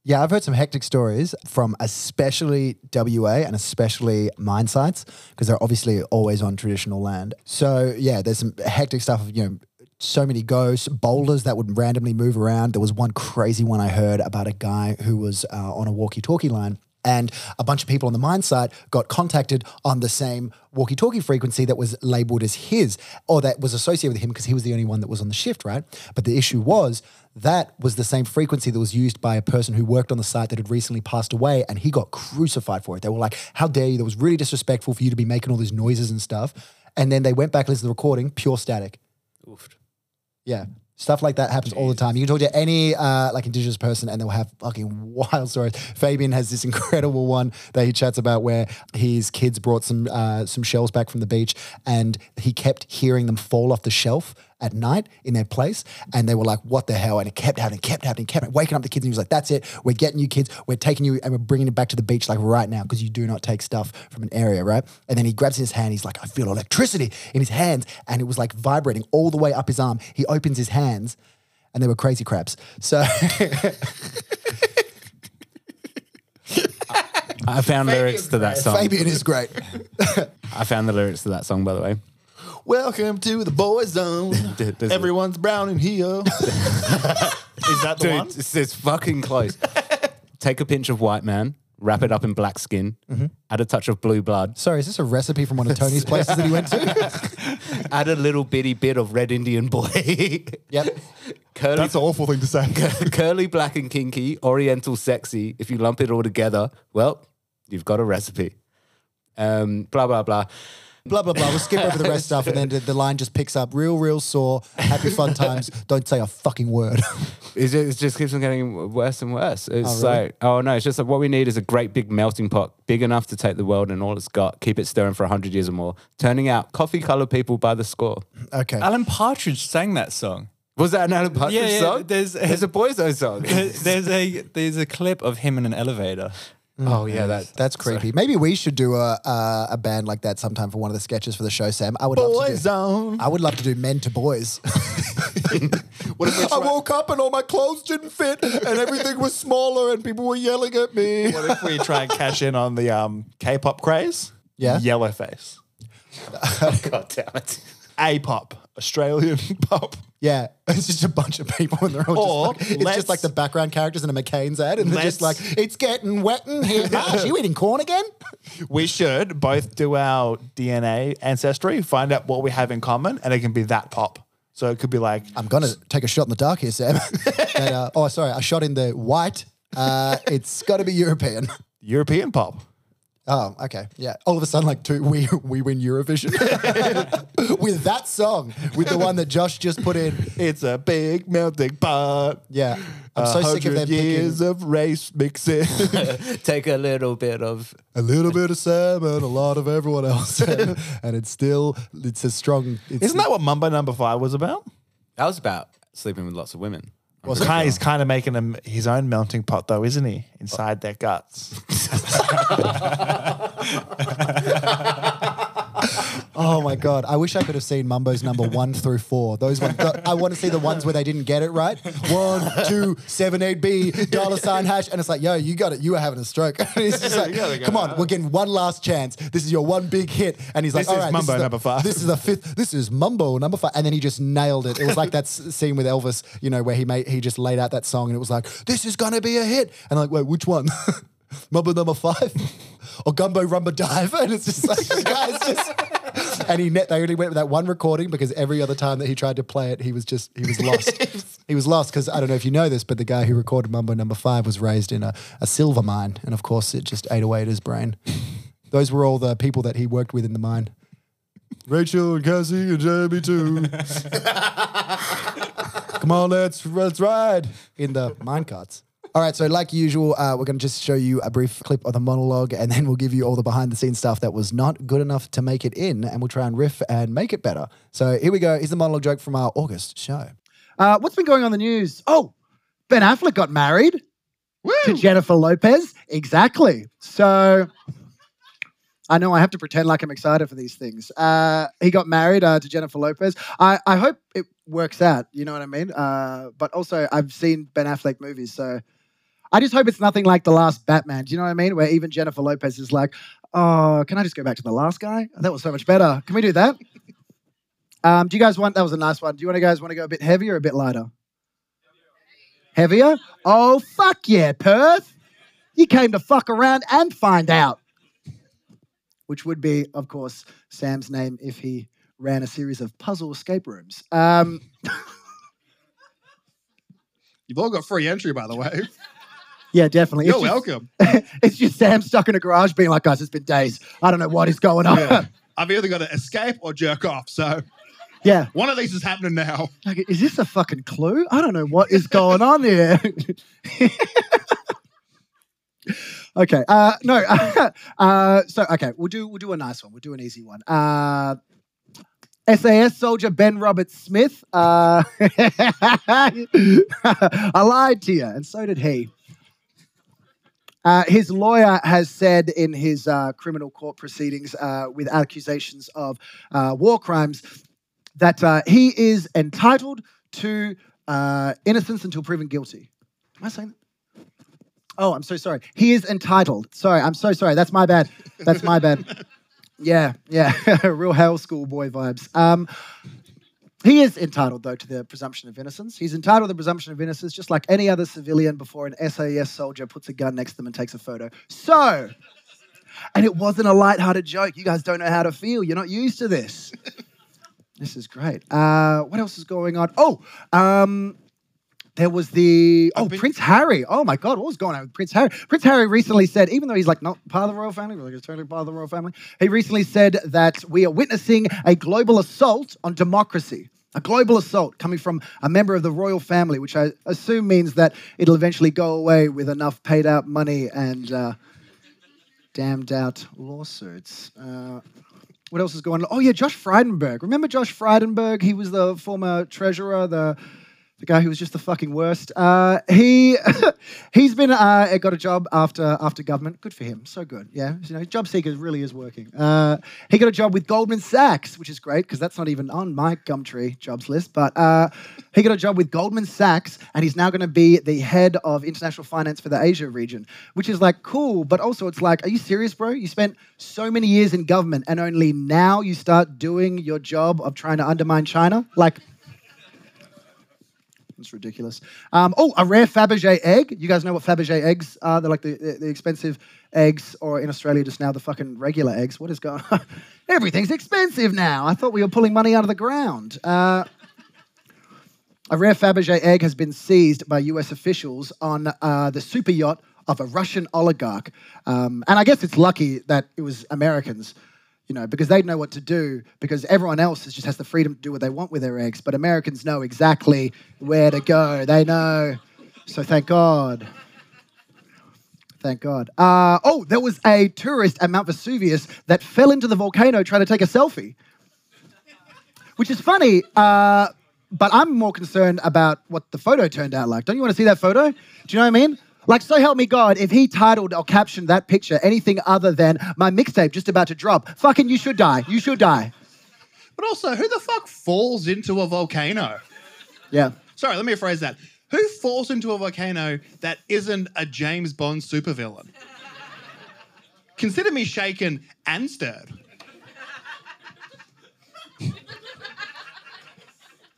Yeah, I've heard some hectic stories from especially WA and especially mine sites because they're obviously always on traditional land. So yeah, there's some hectic stuff. of, You know, so many ghosts, boulders that would randomly move around. There was one crazy one I heard about a guy who was uh, on a walkie-talkie line. And a bunch of people on the mine site got contacted on the same walkie talkie frequency that was labeled as his or that was associated with him because he was the only one that was on the shift, right? But the issue was that was the same frequency that was used by a person who worked on the site that had recently passed away and he got crucified for it. They were like, How dare you? That was really disrespectful for you to be making all these noises and stuff. And then they went back and listened to the recording, pure static. Yeah. Stuff like that happens all the time. You can talk to any uh, like indigenous person and they'll have fucking *laughs* wild stories. Fabian has this incredible one that he chats about where his kids brought some uh, some shells back from the beach and he kept hearing them fall off the shelf at night in their place. And they were like, what the hell? And it kept happening, kept happening, kept happening, waking up the kids. And he was like, that's it. We're getting you kids. We're taking you and we're bringing it back to the beach like right now because you do not take stuff from an area, right? And then he grabs his hand. He's like, I feel electricity in his hands. And it was like vibrating all the way up his arm. He opens his hands and they were crazy crabs. So *laughs* I found lyrics to that song. Fabian is great. *laughs* I found the lyrics to that song, by the way. Welcome to the Boyzone. *laughs* Does it- Everyone's brown in here. *laughs* Is that the Dude, one? it's, it's fucking close. *laughs* Take a pinch of white man, wrap it up in black skin, add a touch of blue blood, Sorry, is this a recipe from one of Tony's places that he went to? add a little bitty bit of red Indian boy. yep. curly, That's an awful thing to say. curly, black and kinky, oriental sexy. If you lump it all together, well, you've got a recipe. Um, blah, blah, blah. Blah, blah, blah. We'll skip over the rest *laughs* stuff. And then the, the line just picks up real, real sore. Happy fun times. *laughs* Don't say a fucking word. It just, it just keeps on getting worse and worse. Oh, it's really? like, oh no, it's just like what we need is a great big melting pot, big enough to take the world and all it's got, keep it stirring for 100 years or more, turning out coffee colored people by the score. Okay. Alan Partridge sang that song. Was that an Alan Partridge Yeah, yeah, song? there's- there's a Boyzone song. *laughs* there's a there's a clip of him in an elevator. Oh yeah, that, *laughs* That's creepy. Maybe we should do a, a a band like that sometime for one of the sketches for the show, Sam. I would love to do. Zone. I would love to do men to boys. *laughs* *laughs* What if we I try- woke up and all my clothes didn't fit and everything was smaller and people were yelling at me. What if we try and cash in on the um, K-pop craze? Yeah. Yellow face. God damn it. A-pop. Australian *laughs* pop. Yeah, it's just a bunch of people and they're all Or just like, it's let's- just like the background characters in a McCain's ad and they're just like, Let's- it's getting wet in here. *laughs* Marsh, you eating corn again? *laughs* We should both do our DNA ancestry, find out what we have in common, and it can be that pop. So it could be like I'm gonna take a shot in the dark here, Sam. But, uh, oh, sorry, a shot in the white. Uh, it's got to be European. European pop. Oh, okay, yeah. All of a sudden, like, two, we *laughs* we win Eurovision *laughs* with that song, with the one that Josh just put in. It's a big melting pot. Yeah, I'm A so sick of them hundred years picking of race mixing. *laughs* Take a little bit of. a little bit of Sam and a lot of everyone else, and it's still it's a strong. It's, Isn't that what Mumbo Number Five was about? That was about sleeping with lots of women. Well, kind he's kind of making him his own melting pot, though, isn't he? Inside their guts. *laughs* Oh my god! I wish I could have seen Mumbo's number one through four. Those ones. the- I want to see the ones where they didn't get it right. One, two, seven, eight, B, dollar sign hash, and it's like, yo, you got it. You were having a stroke. *laughs* And he's just like, come on, we're getting one last chance. This is your one big hit. And he's like, This all is right, Mumbo this is the, number five. This is the fifth. This is Mumbo number five. And then he just nailed it. It was like that s- *laughs* scene with Elvis, you know, where he made he just laid out that song, and it was like, this is gonna be a hit. And I'm like, wait, which one? *laughs* Mumbo number five *laughs* or Gumbo Rumba Dive? *laughs* And it's just like, the guy's just and he net they only went with that one recording because every other time that he tried to play it, he was just he was lost. he was lost because I don't know if you know this, but the guy who recorded Mumbo Number Five was raised in a, a silver mine, and of course it just ate away at his brain. Those were all the people that he worked with in the mine. Rachel and Cassie and Jamie too. Come on, let's let's ride in the mine carts. All right, so like usual, uh, we're going to just show you a brief clip of the monologue, and then we'll give you all the behind the scenes stuff that was not good enough to make it in, and we'll try and riff and make it better. So here we go. Here's the monologue joke from our August show. Uh, what's been going on in the news? Oh, Ben Affleck got married to Jennifer Lopez. Exactly. So I know I have to pretend like I'm excited for these things. Uh, he got married uh, to Jennifer Lopez. I, I hope it works out. You know what I mean? Uh, but also, I've seen Ben Affleck movies, so I just hope it's nothing like the last Batman. Do you know what I mean? Where even Jennifer Lopez is like, "Oh, can I just go back to the last guy? That was so much better. Can we do that?" *laughs* Um, do you guys want? That was a nice one. Do you want to guys want to go a bit heavier or a bit lighter? Heavier? Oh fuck yeah, Perth! You came to fuck around and find out. Which would be, of course, Sam's name if he ran a series of puzzle escape rooms. Um, *laughs* You've all got free entry, by the way. yeah, definitely. You're It's just- welcome. *laughs* it's just Sam stuck in a garage being like, guys, it's been days. I don't know what is going on. Yeah. *laughs* I've either got to escape or jerk off. So yeah. one of these is happening now. Like, is this a fucking clue? I don't know what is going on here. Okay. Uh, no. *laughs* uh, so okay, we'll do we'll do a nice one. We'll do an easy one. Uh, SAS soldier Ben Roberts-Smith. Uh, *laughs* I lied to you, and so did he. Uh, his lawyer has said in his uh, criminal court proceedings uh, with accusations of uh, war crimes that uh, he is entitled to uh, innocence until proven guilty. Am I saying that? Oh, I'm so sorry. He is entitled. Sorry, I'm so sorry. That's my bad. That's my bad. *laughs* Yeah, yeah. *laughs* Real hell schoolboy vibes. Um, he is entitled, though, to the presumption of innocence. He's entitled to the presumption of innocence just like any other civilian before an SAS soldier puts a gun next to them and takes a photo. So, and it wasn't a lighthearted joke. You guys don't know how to feel. You're not used to this. *laughs* This is great. Uh, what else is going on? Oh, um, there was the oh Prince Harry. Oh my God, what was going on with Prince Harry? Prince Harry recently said, even though he's like not part of the royal family, like he's totally part of the royal family, he recently said that we are witnessing a global assault on democracy. A global assault coming from a member of the royal family, which I assume means that it'll eventually go away with enough paid out money and uh, damned out lawsuits. Uh, what else is going on? Oh yeah, Josh Frydenberg. Remember Josh Frydenberg? He was the former treasurer, the the guy who was just the fucking worst. Uh, he *laughs* he's been uh, got a job after after government. Good for him. So good. Yeah, you know, job seeker really is working. Uh, he got a job with Goldman Sachs, which is great because that's not even on my Gumtree jobs list. But uh, he got a job with Goldman Sachs, and he's now going to be the head of international finance for the Asia region, which is like cool. But also, it's like, are you serious, bro? You spent so many years in government, and only now you start doing your job of trying to undermine China, like. It's ridiculous. Um, oh, a rare Fabergé egg. You guys know what Fabergé eggs are? They're like the, the, the expensive eggs, or in Australia just now the fucking regular eggs. What is going *laughs* on? Everything's expensive now. I thought we were pulling money out of the ground. Uh, A rare Fabergé egg has been seized by U.S. officials on uh, the super yacht of a Russian oligarch. Um, and I guess it's lucky that it was Americans, you know, because they know what to do, because everyone else just has the freedom to do what they want with their eggs. But Americans know exactly where to go. They know. So thank God. Thank God. Uh, oh, there was a tourist at Mount Vesuvius that fell into the volcano trying to take a selfie, which is funny. Uh, but I'm more concerned about what the photo turned out like. Don't you want to see that photo? Do you know what I mean? Like, so help me God, if he titled or captioned that picture anything other than my mixtape just about to drop, fucking you should die. You should die. But also, who the fuck falls into a volcano? Yeah. Sorry, let me rephrase that. Who falls into a volcano that isn't a James Bond supervillain? Consider me shaken and stirred.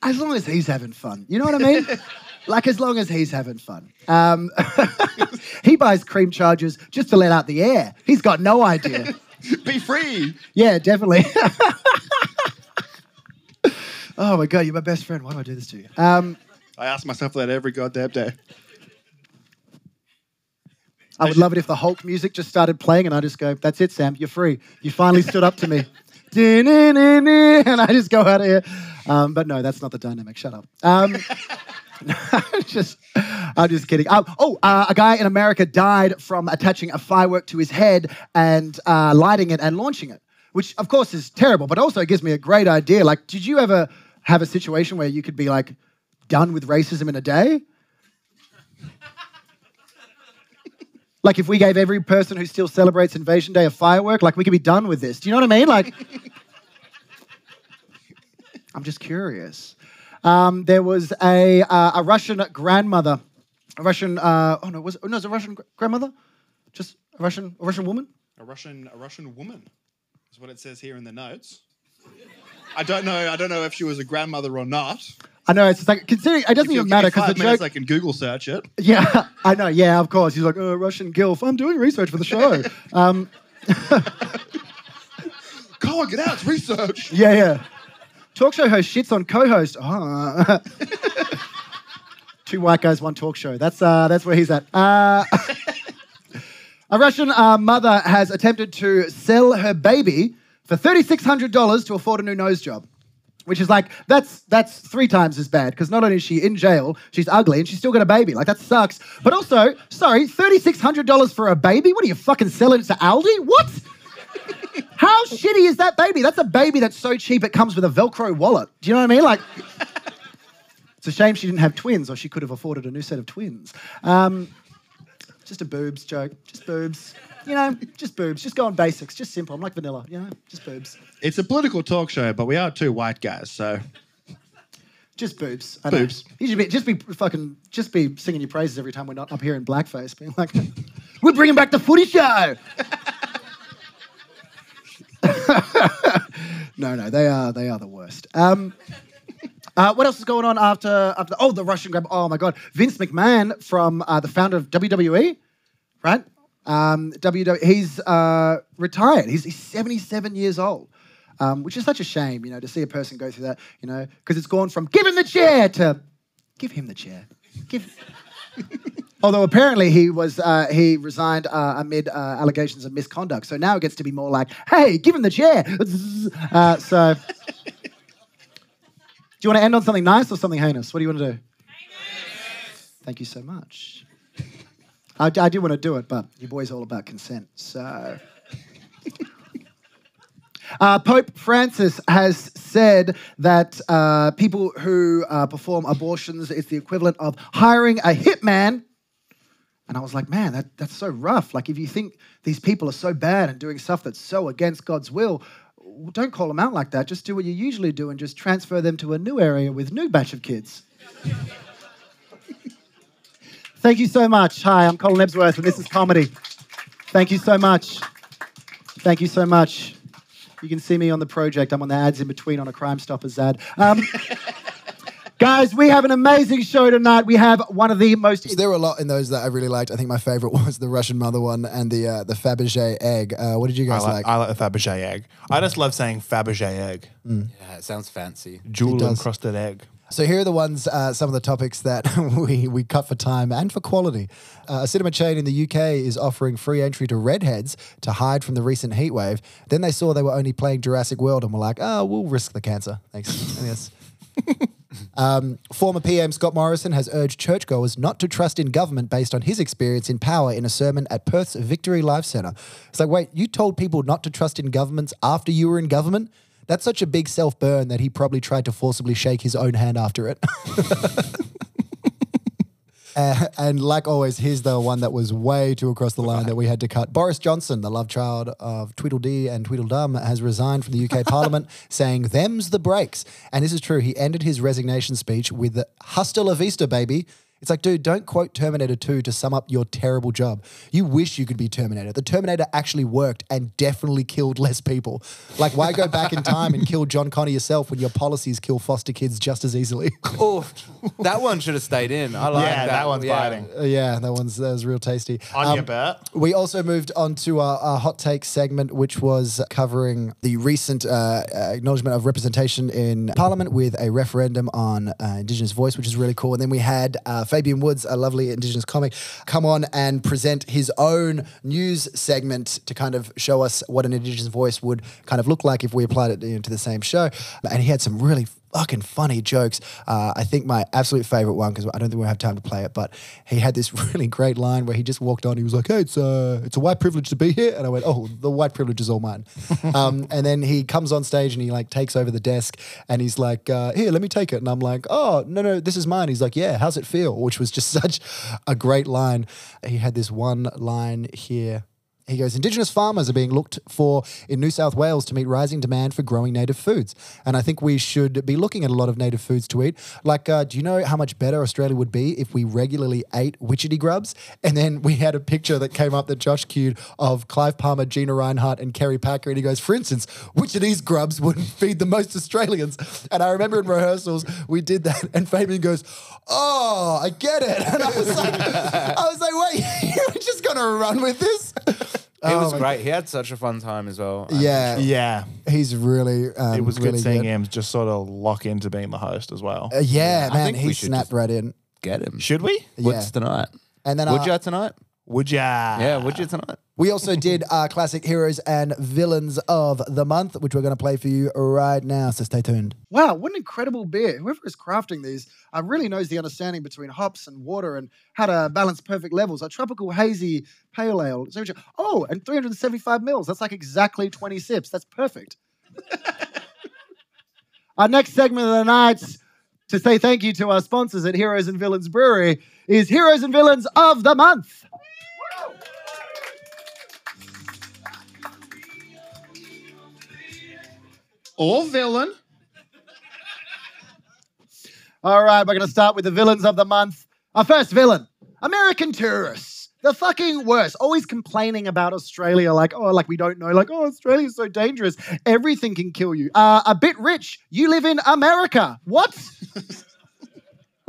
As long as he's having fun. You know what I mean? *laughs* like, as long as he's having fun. Um, *laughs* he buys cream chargers just to let out the air. He's got no idea. *laughs* Be free. Yeah, definitely. *laughs* oh my God, you're my best friend. Why do I do this to you? Um, I ask myself that every goddamn day. I would love it if the Hulk music just started playing and I just go, that's it, Sam, you're free. You finally stood up to me. and I just go out of here. Um, but no, that's not the dynamic. Shut up. Um, *laughs* just, I'm just kidding. Um, oh, uh, a guy in America died from attaching a firework to his head and uh, lighting it and launching it, which of course is terrible, but also gives me a great idea. Like, did you ever have a situation where you could be like done with racism in a day? *laughs* Like if we gave every person who still celebrates Invasion Day a firework, like we could be done with this. Do you know what I mean? Like, *laughs* I'm just curious. Um, there was a uh, a Russian grandmother, a Russian. Uh, oh no, was it, no, it was a Russian gr- grandmother, just a Russian a Russian woman. A Russian, a Russian woman is what it says here in the notes. I don't know. I don't know if she was a grandmother or not. I know it's just like considering it doesn't even matter because the minutes, joke. I can Google search it. Yeah, *laughs* I know. Yeah, of course. He's like, oh, Russian gilf. I'm doing research for the show. *laughs* um, *laughs* Go on, get out. It's research. Yeah, yeah. Talk show host shits on co-host. Ah. *laughs* Two white guys, one talk show. That's uh, that's where he's at. Uh, *laughs* a Russian uh, mother has attempted to sell her baby for thirty six hundred dollars to afford a new nose job. Which is like that's that's three times as bad because not only is she in jail, she's ugly and she's still got a baby. Like that sucks. But also, sorry, thirty six hundred dollars for a baby? What are you fucking selling it to Aldi? What? How shitty is that baby? That's a baby that's so cheap it comes with a Velcro wallet. Do you know what I mean? Like, it's a shame she didn't have twins, or she could have afforded a new set of twins. Um, just a boobs joke. Just boobs. You know, just boobs. Just go on basics. Just simple. I'm like vanilla. You know, just boobs. It's a political talk show, but we are two white guys, so Just boobs. I know. Boobs. You should be just be fucking just be singing your praises every time we're not up here in blackface, being like, *laughs* "We're bringing back the footy show." *laughs* no, no, they are they are the worst. Um, uh, what else is going on after after? The, Oh, the Russian grab. Oh my God, Vince McMahon from uh, the founder of WWE, right? Um, WWE. He's uh, retired. He's, he's 77 years old. Um, which is such a shame, you know, to see a person go through that, you know, because it's gone from give him the chair to give him the chair. Give. Although apparently he was uh, he resigned uh, amid uh, allegations of misconduct, so now it gets to be more like, hey, give him the chair. *laughs* Uh, so, do you want to end on something nice or something heinous? What do you want to do? Thank you so much. I, I do want to do it, but your boy's all about consent, so. *laughs* Uh, Pope Francis has said that uh, people who uh, perform abortions is the equivalent of hiring a hitman. And I was like, man, that, that's so rough. Like, if you think these people are so bad and doing stuff that's so against God's will, don't call them out like that. Just do what you usually do and just transfer them to a new area with new batch of kids. *laughs* Thank you so much. Hi, I'm Colin Ebsworth, and this is comedy. Thank you so much. Thank you so much. You can see me on the project. I'm on the ads in between on a Crime Stoppers ad. Um, *laughs* guys, we have an amazing show tonight. We have one of the most. There were a lot in those that I really liked. I think my favorite *laughs* was the Russian mother one and the uh, the Fabergé egg. Uh, what did you I guys like, like? I like the Fabergé egg. I just love saying Fabergé egg. Yeah, it sounds fancy. Jewel does. encrusted egg. So here are the ones, uh, some of the topics that *laughs* we, we cut for time and for quality. Uh, a cinema chain in the UK is offering free entry to redheads to hide from the recent heat wave. Then they saw they were only playing Jurassic World and were like, oh, we'll risk the cancer. Thanks. *laughs* yes. Um, former PM Scott Morrison has urged churchgoers not to trust in government based on his experience in power in a sermon at Perth's Victory Life Centre. It's like, wait, you told people not to trust in governments after you were in government? That's such a big self burn that he probably tried to forcibly shake his own hand after it. *laughs* Uh, *laughs* and like always, he's the one that was way too across the line that we had to cut. Boris Johnson, the love child of Tweedledee and Tweedledum, has resigned from the UK *laughs* Parliament, saying, Them's the breaks. And this is true. He ended his resignation speech with, Hasta la vista, baby. It's like, dude, don't quote Terminator 2 to sum up your terrible job. You wish you could be Terminator. The Terminator actually worked and definitely killed less people. Like, why go back in time and kill John Connor yourself when your policies kill foster kids just as easily? *laughs* Oh, that one should have stayed in. I like Yeah, that. that one's biting. Uh, yeah, that one's that was real tasty. On Um, your Bert. we also moved on to our, our hot take segment, which was covering the recent uh, uh, acknowledgement of representation in Parliament with a referendum on uh, Indigenous voice, which is really cool. And then we had uh, Fabian Woods, a lovely Indigenous comic, come on and present his own news segment to kind of show us what an Indigenous voice would kind of look like if we applied it you know, to the same show. And he had some really fucking funny jokes. Uh, I think my absolute favorite one because I don't think we have time to play it, but he had this *laughs* really great line where he just walked on. He was like, "Hey, it's a it's a white privilege to be here," and I went, "Oh, the white privilege is all mine." *laughs* um, and then he comes on stage and he like takes over the desk and he's like, uh, "Here, let me take it." And I'm like, "Oh, no, no, this is mine." He's like, "Yeah, how's it feel?" *laughs* Which was just such a great line. He had this one line here. He goes, Indigenous farmers are being looked for in New South Wales to meet rising demand for growing native foods. And I think we should be looking at a lot of native foods to eat. Like, uh, do you know how much better Australia would be if we regularly ate witchetty grubs? And then we had a picture that came up that Josh cued of Clive Palmer, Gina Rinehart, and Kerry Packer. And he goes, for instance, which of these grubs would feed the most Australians? And I remember in rehearsals, we did that. And Fabian goes, Oh, I get it. *laughs* And I was like, I was like, wait, *laughs* you're just going to run with this? He was Oh my great. He had such a fun time as well. Yeah, Yeah. he's really. Um, It was really good seeing him just sort of lock into being the host as well. Uh, yeah, I man, think we he should snapped just- right in. Get him. Should we? What's Yeah. tonight? And then Would uh, you tonight? Would ya? Yeah, would you tonight? we also did our classic heroes and villains of the month, which we're going to play for you right now. So stay tuned. Wow, what an incredible beer. Whoever is crafting these uh, really knows the understanding between hops and water and how to balance perfect levels. A tropical hazy pale ale. Oh, and 375 mils. That's like exactly 20 sips. That's perfect. *laughs* our next segment of the night to say thank you to our sponsors at Heroes and Villains Brewery is Heroes and Villains of the Month. Or villain. All right, we're going to start with the villains of the month. Our first villain, American tourists. The fucking worst. Always complaining about Australia, like, oh, like we don't know, like, oh, Australia's so dangerous. Everything can kill you. Uh, a bit rich. You live in America. What? *laughs*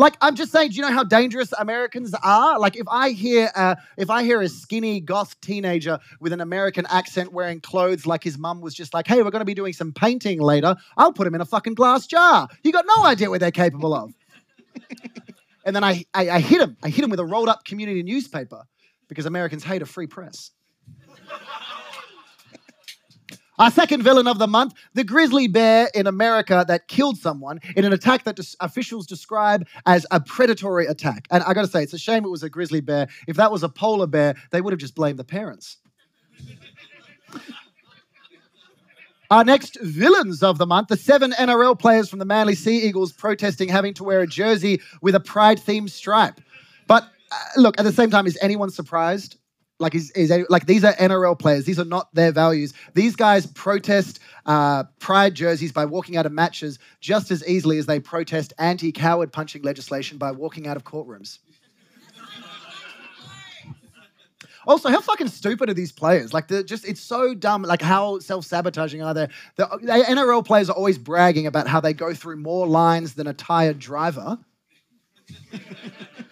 like, I'm just saying, do you know how dangerous Americans are? Like, if I hear, uh, if I hear a skinny goth teenager with an American accent wearing clothes like his mum was just like, hey, we're going to be doing some painting later, I'll put him in a fucking glass jar. You got no idea what they're capable of. *laughs* And then I, I, I hit him. I hit him with a rolled up community newspaper because Americans hate a free press. Our second villain of the month, the grizzly bear in America that killed someone in an attack that des- officials describe as a predatory attack. And I gotta say, it's a shame it was a grizzly bear. If that was a polar bear, they would have just blamed the parents. *laughs* Our next villains of the month, the seven NRL players from the Manly Sea Eagles protesting having to wear a jersey with a pride themed stripe. But uh, look, at the same time, is anyone surprised? Like, is, is like these are NRL players. These are not their values. These guys protest uh, pride jerseys by walking out of matches just as easily as they protest anti-coward punching legislation by walking out of courtrooms. Also, how fucking stupid are these players? Like, they're just, it's so dumb. Like, how self sabotaging are they? The, the NRL players are always bragging about how they go through more lines than a tired driver. *laughs*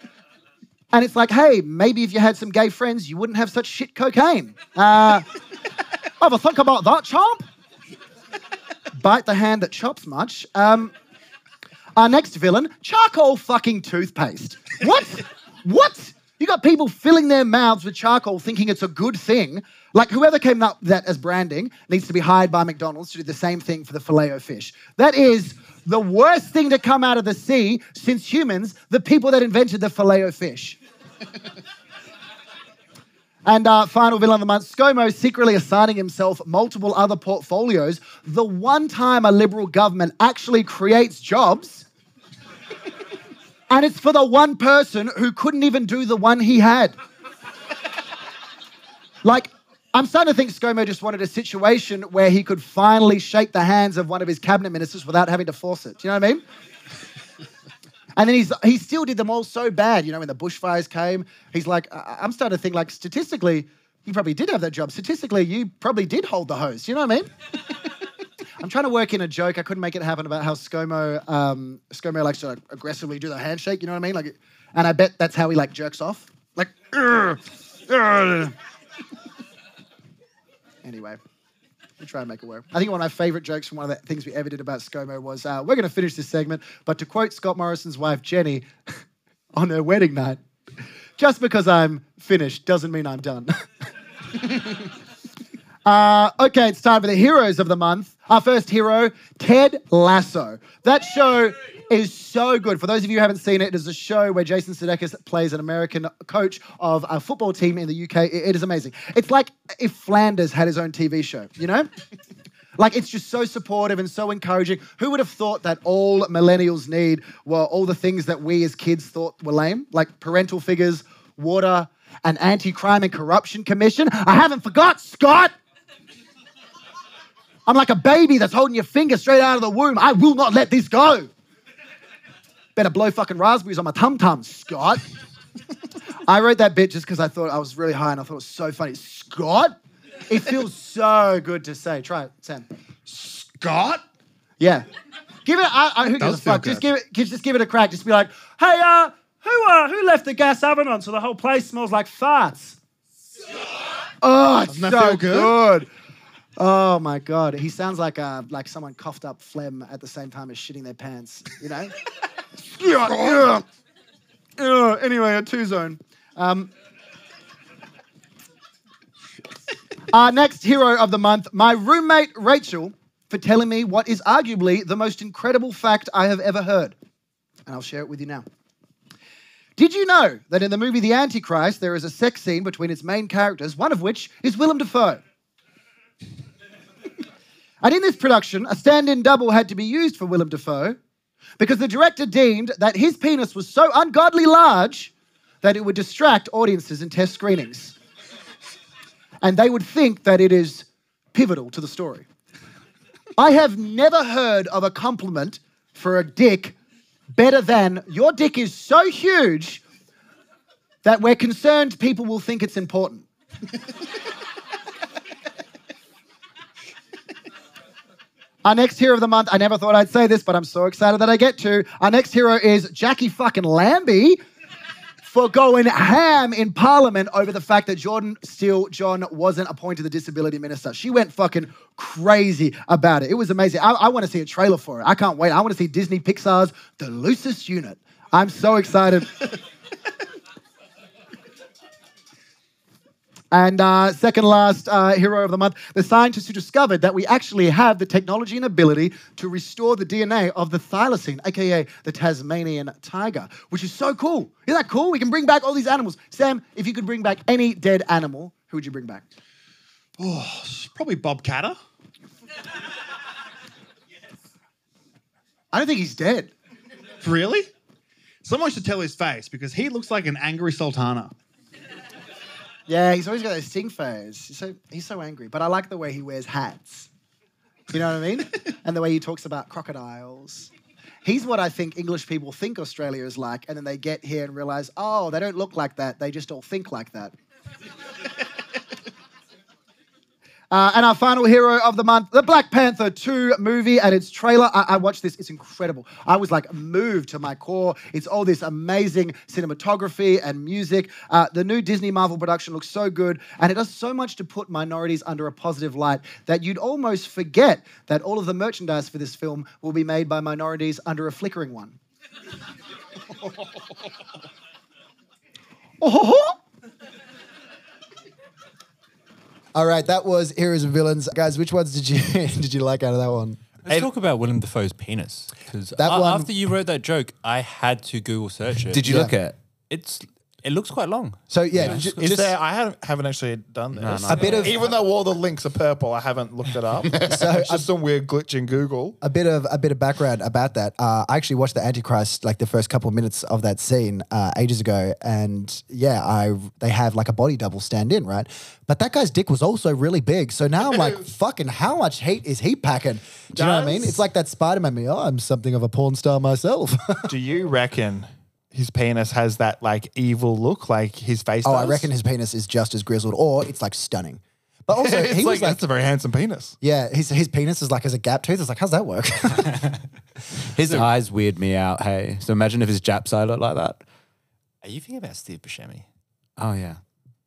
and it's like, hey, maybe if you had some gay friends, you wouldn't have such shit cocaine. Uh, *laughs* a think about that, chomp. Bite the hand that chops much. Um, Our next villain, charcoal fucking toothpaste. What? what? You got people filling their mouths with charcoal thinking it's a good thing. Like whoever came up with that as branding needs to be hired by McDonald's to do the same thing for the filet o fish. That is the worst thing to come out of the sea since humans, the people that invented the filet o fish. *laughs* And uh, final villain of the month, ScoMo secretly assigning himself multiple other portfolios. The one time a liberal government actually creates jobs, and it's for the one person who couldn't even do the one he had. Like, I'm starting to think ScoMo just wanted a situation where he could finally shake the hands of one of his cabinet ministers without having to force it. Do you know what I mean? And then he's he still did them all so bad. You know, when the bushfires came, he's like, I- I'm starting to think like statistically, you probably did have that job. Statistically, you probably did hold the hose. You know what I mean? *laughs* I'm trying to work in a joke. I couldn't make it happen about how ScoMo um, ScoMo likes to like, aggressively do the handshake. You know what I mean? Like, and I bet that's how he like jerks off. Like, "Ugh, ugh." *laughs* anyway. We try and make it work. I think one of my favorite jokes from one of the things we ever did about ScoMo was uh, we're going to finish this segment, but to quote Scott Morrison's wife, Jenny, *laughs* on her wedding night, just because I'm finished doesn't mean I'm done. *laughs* uh, okay, it's time for the heroes of the month. Our first hero, Ted Lasso. That show is so good. For those of you who haven't seen it, it is a show where Jason Sudeikis plays an American coach of a football team in the UK. It- it is amazing. It's like if Flanders had his own TV show, you know? *laughs* Like it's just so supportive and so encouraging. Who would have thought that all millennials need were all the things that we as kids thought were lame, like parental figures, water, an anti-crime and corruption commission? I haven't forgot, Scott. I'm like a baby that's holding your finger straight out of the womb. I will not let this go. Better blow fucking raspberries on my tum tum, Scott. *laughs* I wrote that bit just because I thought I was really high and I thought it was so funny. Scott? It feels so good to say. Try it, Sam. Scott? Yeah. Give it. I, I, who gives a fuck? Just give it. Just, just give it a crack. Just be like, Hey, uh, who uh, who left the gas oven on so the whole place smells like farts? oh, it's Doesn't so good? good? Oh my god, he sounds like uh, like someone coughed up phlegm at the same time as shitting their pants. You know. *laughs* yeah, yeah. Anyway, a two zone. Um, our next hero of the month, my roommate Rachel, for telling me what is arguably the most incredible fact I have ever heard. And I'll share it with you now. Did you know that in the movie The Antichrist, there is a sex scene between its main characters, one of which is Willem Dafoe? and in this production, a stand in double had to be used for Willem Dafoe because the director deemed that his penis was so ungodly large that it would distract audiences in test screenings. And they would think that it is pivotal to the story. I have never heard of a compliment for a dick better than your dick is so huge that we're concerned people will think it's important. *laughs* Our next hero of the month, I never thought I'd say this, but I'm so excited that I get to. Our next hero is Jackie fucking Lambie for going ham in Parliament over the fact that Jordon Steele-John wasn't appointed the disability minister. She went fucking crazy about it. It was amazing. I, I want to see a trailer for it. I can't wait. I want to see Disney Pixar's The Loosest Unit. I'm so excited. *laughs* And uh, second last uh, hero of the month, the scientists who discovered that we actually have the technology and ability to restore the DNA of the thylacine, aka the Tasmanian tiger, which is so cool. Isn't that cool? We can bring back all these animals. Sam, if you could bring back any dead animal, who would you bring back? Oh, probably Bob Katter. I don't think he's dead. Really? Someone should tell his face because he looks like an angry sultana. Yeah, he's always got those sting face. He's so he's so angry, but I like the way he wears hats. You know what I mean? *laughs* and the way he talks about crocodiles. He's what I think English people think Australia is like, and then they get here and realize, oh, they don't look like that. They just all think like that. Uh, and our final hero of the month, the Black Panther 2 movie and its trailer. I, I watched this, it's incredible. I was like moved to my core. It's all this amazing cinematography and music. Uh, the new Disney Marvel production looks so good, and it does so much to put minorities under a positive light that you'd almost forget that all of the merchandise for this film will be made by minorities under a flickering one. *laughs* oh, *laughs* All right, that was Heroes and Villains. Guys, which ones did you *laughs* did you like out of that one? Let's talk about Willem Dafoe's penis. Because That one- after you wrote that joke, I had to Google search it. Did you Yeah. look at? It's it looks quite long. So yeah, ju- Is just there? I haven't, haven't actually done this. no. a bit of Even though all the links are purple, I haven't looked it up. *laughs* so it's just some weird glitch in Google. a bit of a bit of background about that. Uh, I actually watched the Antichrist like the first couple of minutes of that scene uh, ages ago, and yeah, I they have like a body double stand in, right? But that guy's dick was also really big, so now I'm like, fucking, how much heat is he packing? Do you know what I mean? Does- It's like that Spider Man. Me, oh, I'm something of a porn star myself. *laughs* Do you reckon his penis has that like evil look, like his face? oh, I reckon his penis is just as grizzled, or it's like stunning. But *laughs* also, it's he like, was like, that's a very handsome penis. yeah, his his penis is like as a gap tooth. It's like, how's that work? *laughs* His eyes weird me out. Hey, so imagine if his Japs eye looked like that. Are you thinking about Steve Buscemi? Oh yeah.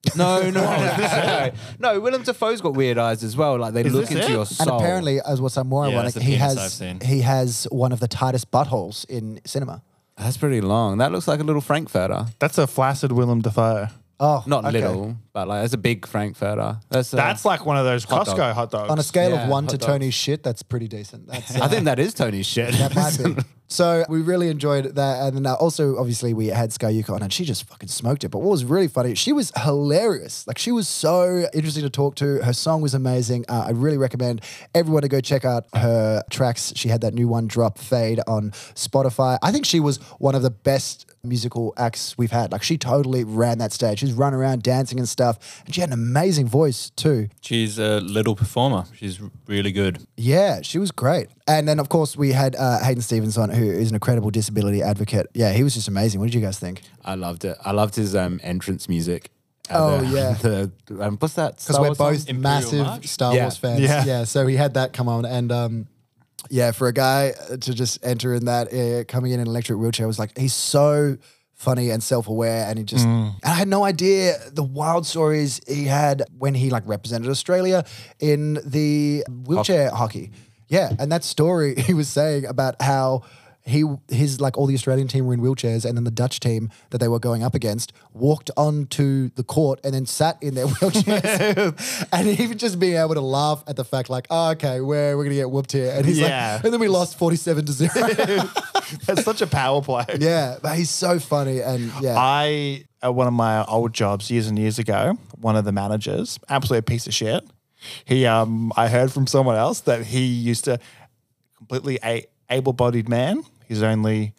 *laughs* No, no, no, no. no, Willem Dafoe's got weird eyes as well. Like they Is look into it? your soul. And apparently, as what's more Yeah, ironic, he has he has one of the tightest buttholes in cinema. That's pretty long. That looks like a little Frankfurter. That's a flaccid Willem Dafoe. Oh, Not okay. little, but like it's a big Frankfurter. That's uh, That's like one of those hot Costco dog. hot dogs. On a scale Yeah, of one to hot dogs. Tony's shit, that's pretty decent. That's, I uh, think that is Tony's shit. that might be. *laughs* So we really enjoyed that, and then uh, also obviously we had Sky Yuka on, and she just fucking smoked it. But what was really funny, she was hilarious. Like she was so interesting to talk to. Her song was amazing. Uh, I really recommend everyone to go check out her tracks. She had that new one drop, Fade, on Spotify. I think she was one of the best musical acts we've had. Like she totally ran that stage. She's was running around dancing and stuff, and she had an amazing voice too. She's a little performer. She's really good. Yeah, she was great. And then, of course, we had uh, Hayden Stevens on, who is an incredible disability advocate. Yeah, he was just amazing. What did you guys think? I loved it. I loved his um, entrance music. Oh, the, yeah. *laughs* The, um, what's that? Because we're Wars song? both Imperial massive March? Star Yeah. Wars fans. Yeah. Yeah. so he had that come on. And um, yeah, for a guy to just enter in that, uh, coming in an electric wheelchair, was like, he's so funny and self-aware and he just mm. and I had no idea the wild stories he had when he like represented Australia in the wheelchair hockey. Yeah, and that story *laughs* he was saying about how he his like all the Australian team were in wheelchairs and then the Dutch team that they were going up against walked onto the court and then sat in their *laughs* wheelchairs. *laughs* And even just being able to laugh at the fact like oh, okay we're we're gonna get whooped here. And he's Yeah. like and then we lost 47 to 0 *laughs* That's such a power play. yeah but he's so funny and yeah I at one of my old jobs years and years ago, one of the managers, absolute piece of shit. He um I heard from someone else that he used to completely a able-bodied man. He's only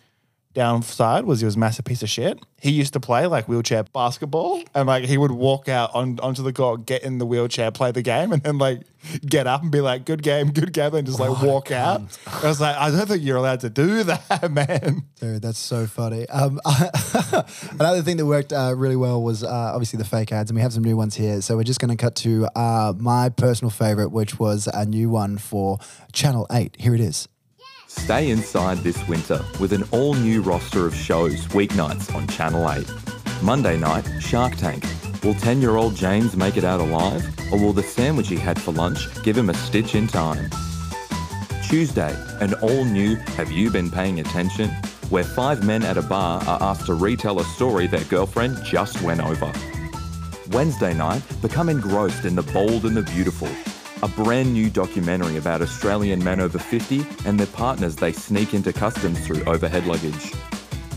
downside was he was a massive piece of shit. He used to play like wheelchair basketball and like he would walk out on onto the court, get in the wheelchair, play the game, and then like get up and be like, good game, good game, and just like walk out. I was like, I don't think you're allowed to do *laughs* that, man. Dude, that's so funny. Um, *laughs* another thing that worked uh, really well was uh, obviously the fake ads, and we have some new ones here. So we're just going to cut to uh, my personal favorite, which was a new one for Channel 8. Here it is. Stay inside this winter with an all new roster of shows weeknights on Channel 8. Monday night, Shark Tank. Will 10 year old James make it out alive? Or will the sandwich he had for lunch give him a stitch in time? Tuesday, an all new Have You Been Paying Attention? where five men at a bar are asked to retell a story their girlfriend just went over. Wednesday night, become engrossed in The Bold and the Beautiful, a brand new documentary about Australian men over 50 and their partners they sneak into customs through overhead luggage.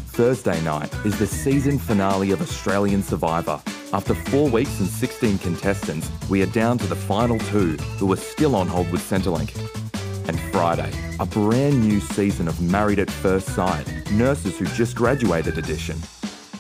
Thursday night is the season finale of Australian Survivor. After four weeks and 16 contestants, we are down to the final two who are still on hold with Centrelink. And Friday, a brand new season of Married at First Sight, Nurses Who Just Graduated edition.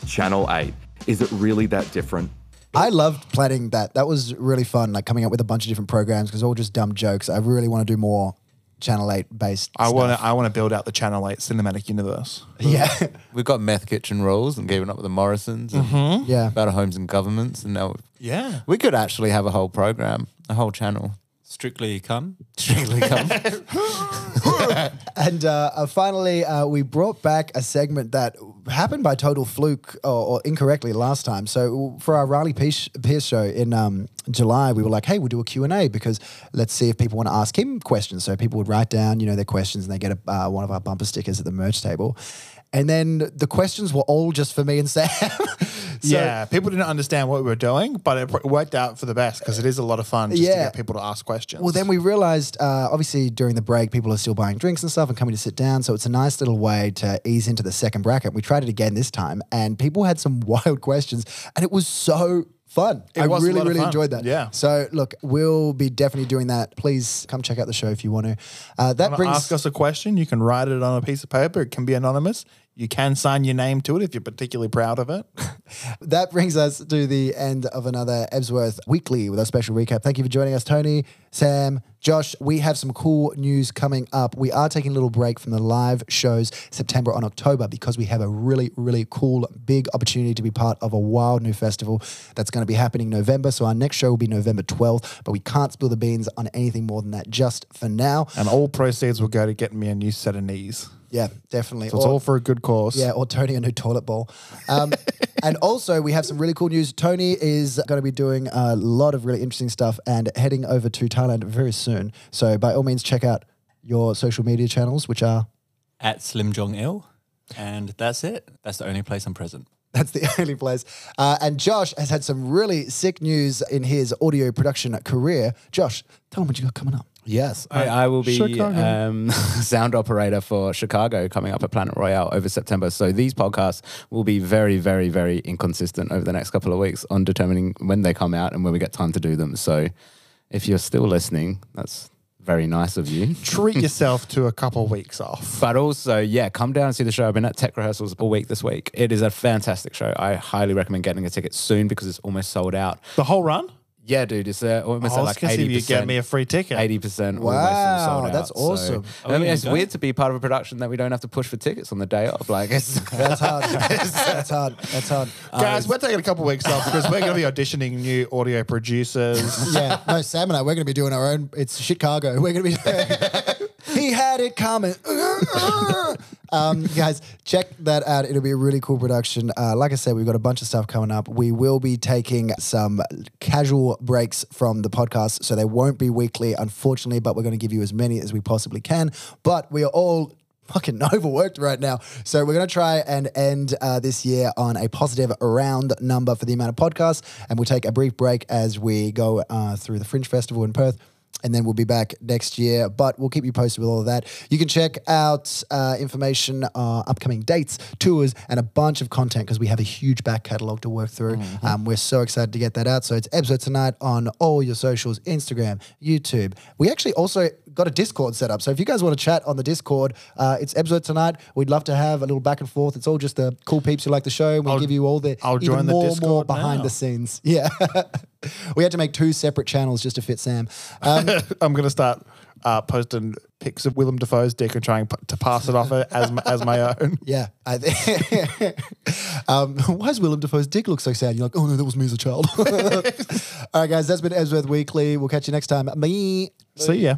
Channel 8. Is it really that different? I loved planning that. That was really fun, like coming up with a bunch of different programs because all just dumb jokes. I really want to do more Channel 8 based. I want to. I want to build out the Channel Eight cinematic universe. *laughs* Yeah. We've got Meth Kitchen rules and giving up with the Morrisons and Mm-hmm. Yeah. Better Homes and Governments. And now Yeah. we could actually have a whole program, a whole channel. Strictly come. Strictly come. *laughs* And uh, uh, finally, uh, we brought back a segment that happened by total fluke or, or incorrectly last time. So for our Riley Pierce, show in um, July, we were like, hey, we'll do a Q&A because let's see if people want to ask him questions. So people would write down, you know, their questions and they get a, uh, one of our bumper stickers at the merch table. And then the questions were all just for me and Sam. *laughs* So- yeah, people didn't understand what we were doing, but it worked out for the best because it is a lot of fun just to get people to ask questions. Well, then we realized, uh, obviously, during the break, people are still buying drinks and stuff and coming to sit down. So it's a nice little way to ease into the second bracket. We tried it again this time, and people had some *laughs* wild questions, and it was so fun. It I really, really fun. enjoyed that. Yeah. So look, we'll be definitely doing that. Please come check out the show if you want to. Uh, that brings ask us a question. You can write it on a piece of paper. It can be anonymous. You can sign your name to it if you're particularly proud of it. *laughs* that brings us to the end of another Ebsworth Weekly with our special recap. Thank you for joining us, Tony, Sam, Josh. We have some cool news coming up. We are taking a little break from the live shows September on October because we have a really, really cool, big opportunity to be part of a wild new festival that's going to be happening November. So our next show will be November 12th, but we can't spill the beans on anything more than that just for now. And all proceeds will go to getting me a new set of knees. Yeah, definitely. So it's Or- all for a good cause. Yeah, or Tony a new toilet bowl. Um, *laughs* and also, we have some really cool news. Tony is going to be doing a lot of really interesting stuff and heading over to Thailand very soon. So, by all means, check out your social media channels, which are At Slim Jong Il. And that's it. That's the only place I'm present. that's the *laughs* only place. Uh, and Josh has had some really sick news in his audio production career. Josh, tell him what you got coming up. Yes, I, I will be um, *laughs* sound operator for Chicago coming up at Planet Royale over September. So these podcasts will be very, very, very inconsistent over the next couple of weeks on determining when they come out and when we get time to do them. So if you're still listening, that's very nice of you. Treat *laughs* yourself to a couple weeks off. But also, yeah, come down and see the show. I've been at tech rehearsals all week this week. It is a fantastic show. I highly recommend getting a ticket soon because it's almost sold out. The whole run? Yeah, dude, it's uh, almost I at was like gonna see eighty if you get me a free ticket. Eighty percent. Wow, that's awesome. I mean, yeah, it's go. weird to be part of a production that we don't have to push for tickets on the day off. Like, it's *laughs* That's hard. that's hard. That's hard. *laughs* Guys, we're taking a couple weeks off because we're going to be auditioning new audio producers. *laughs* yeah, no, Sam and I, we're going to be doing our own. It's Chicago. We're going to be. he had it coming. Um, guys, check that out. It'll be a really cool production. Uh, like I said, we've got a bunch of stuff coming up. We will be taking some casual breaks from the podcast, so they won't be weekly, unfortunately. But we're going to give you as many as we possibly can. But we are all fucking *laughs* overworked right now. So we're going to try and end uh, this year on a positive round number for the amount of podcasts. And we'll take a brief break as we go uh, through the Fringe Festival in Perth. And then we'll be back next year, but we'll keep you posted with all of that. You can check out uh, information, uh, upcoming dates, tours, and a bunch of content because we have a huge back catalogue to work through. Um, we're so excited to get that out. So it's episode tonight on all your socials Instagram, YouTube. We actually also got a Discord set up. So if you guys want to chat on the Discord, uh, it's episode tonight. We'd love to have a little back and forth. It's all just the cool peeps who like the show. We'll I'll- give you all the I'll even join the more, more behind now. the scenes. *laughs* Yeah. we had to make two separate channels just to fit Sam. Um, *laughs* I'm going to start uh, posting pics of Willem Dafoe's dick and trying p- to pass it off as my, as my own. *laughs* Yeah, I think. *laughs* um, why does Willem Dafoe's dick look so sad? You're like, oh no, that was me as a child. *laughs* All right, guys, that's been Ebsworth Weekly. We'll catch you next time. Bye. See ya.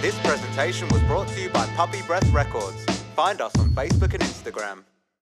This presentation was brought to you by Puppy Breath Records. Find us on Facebook and Instagram.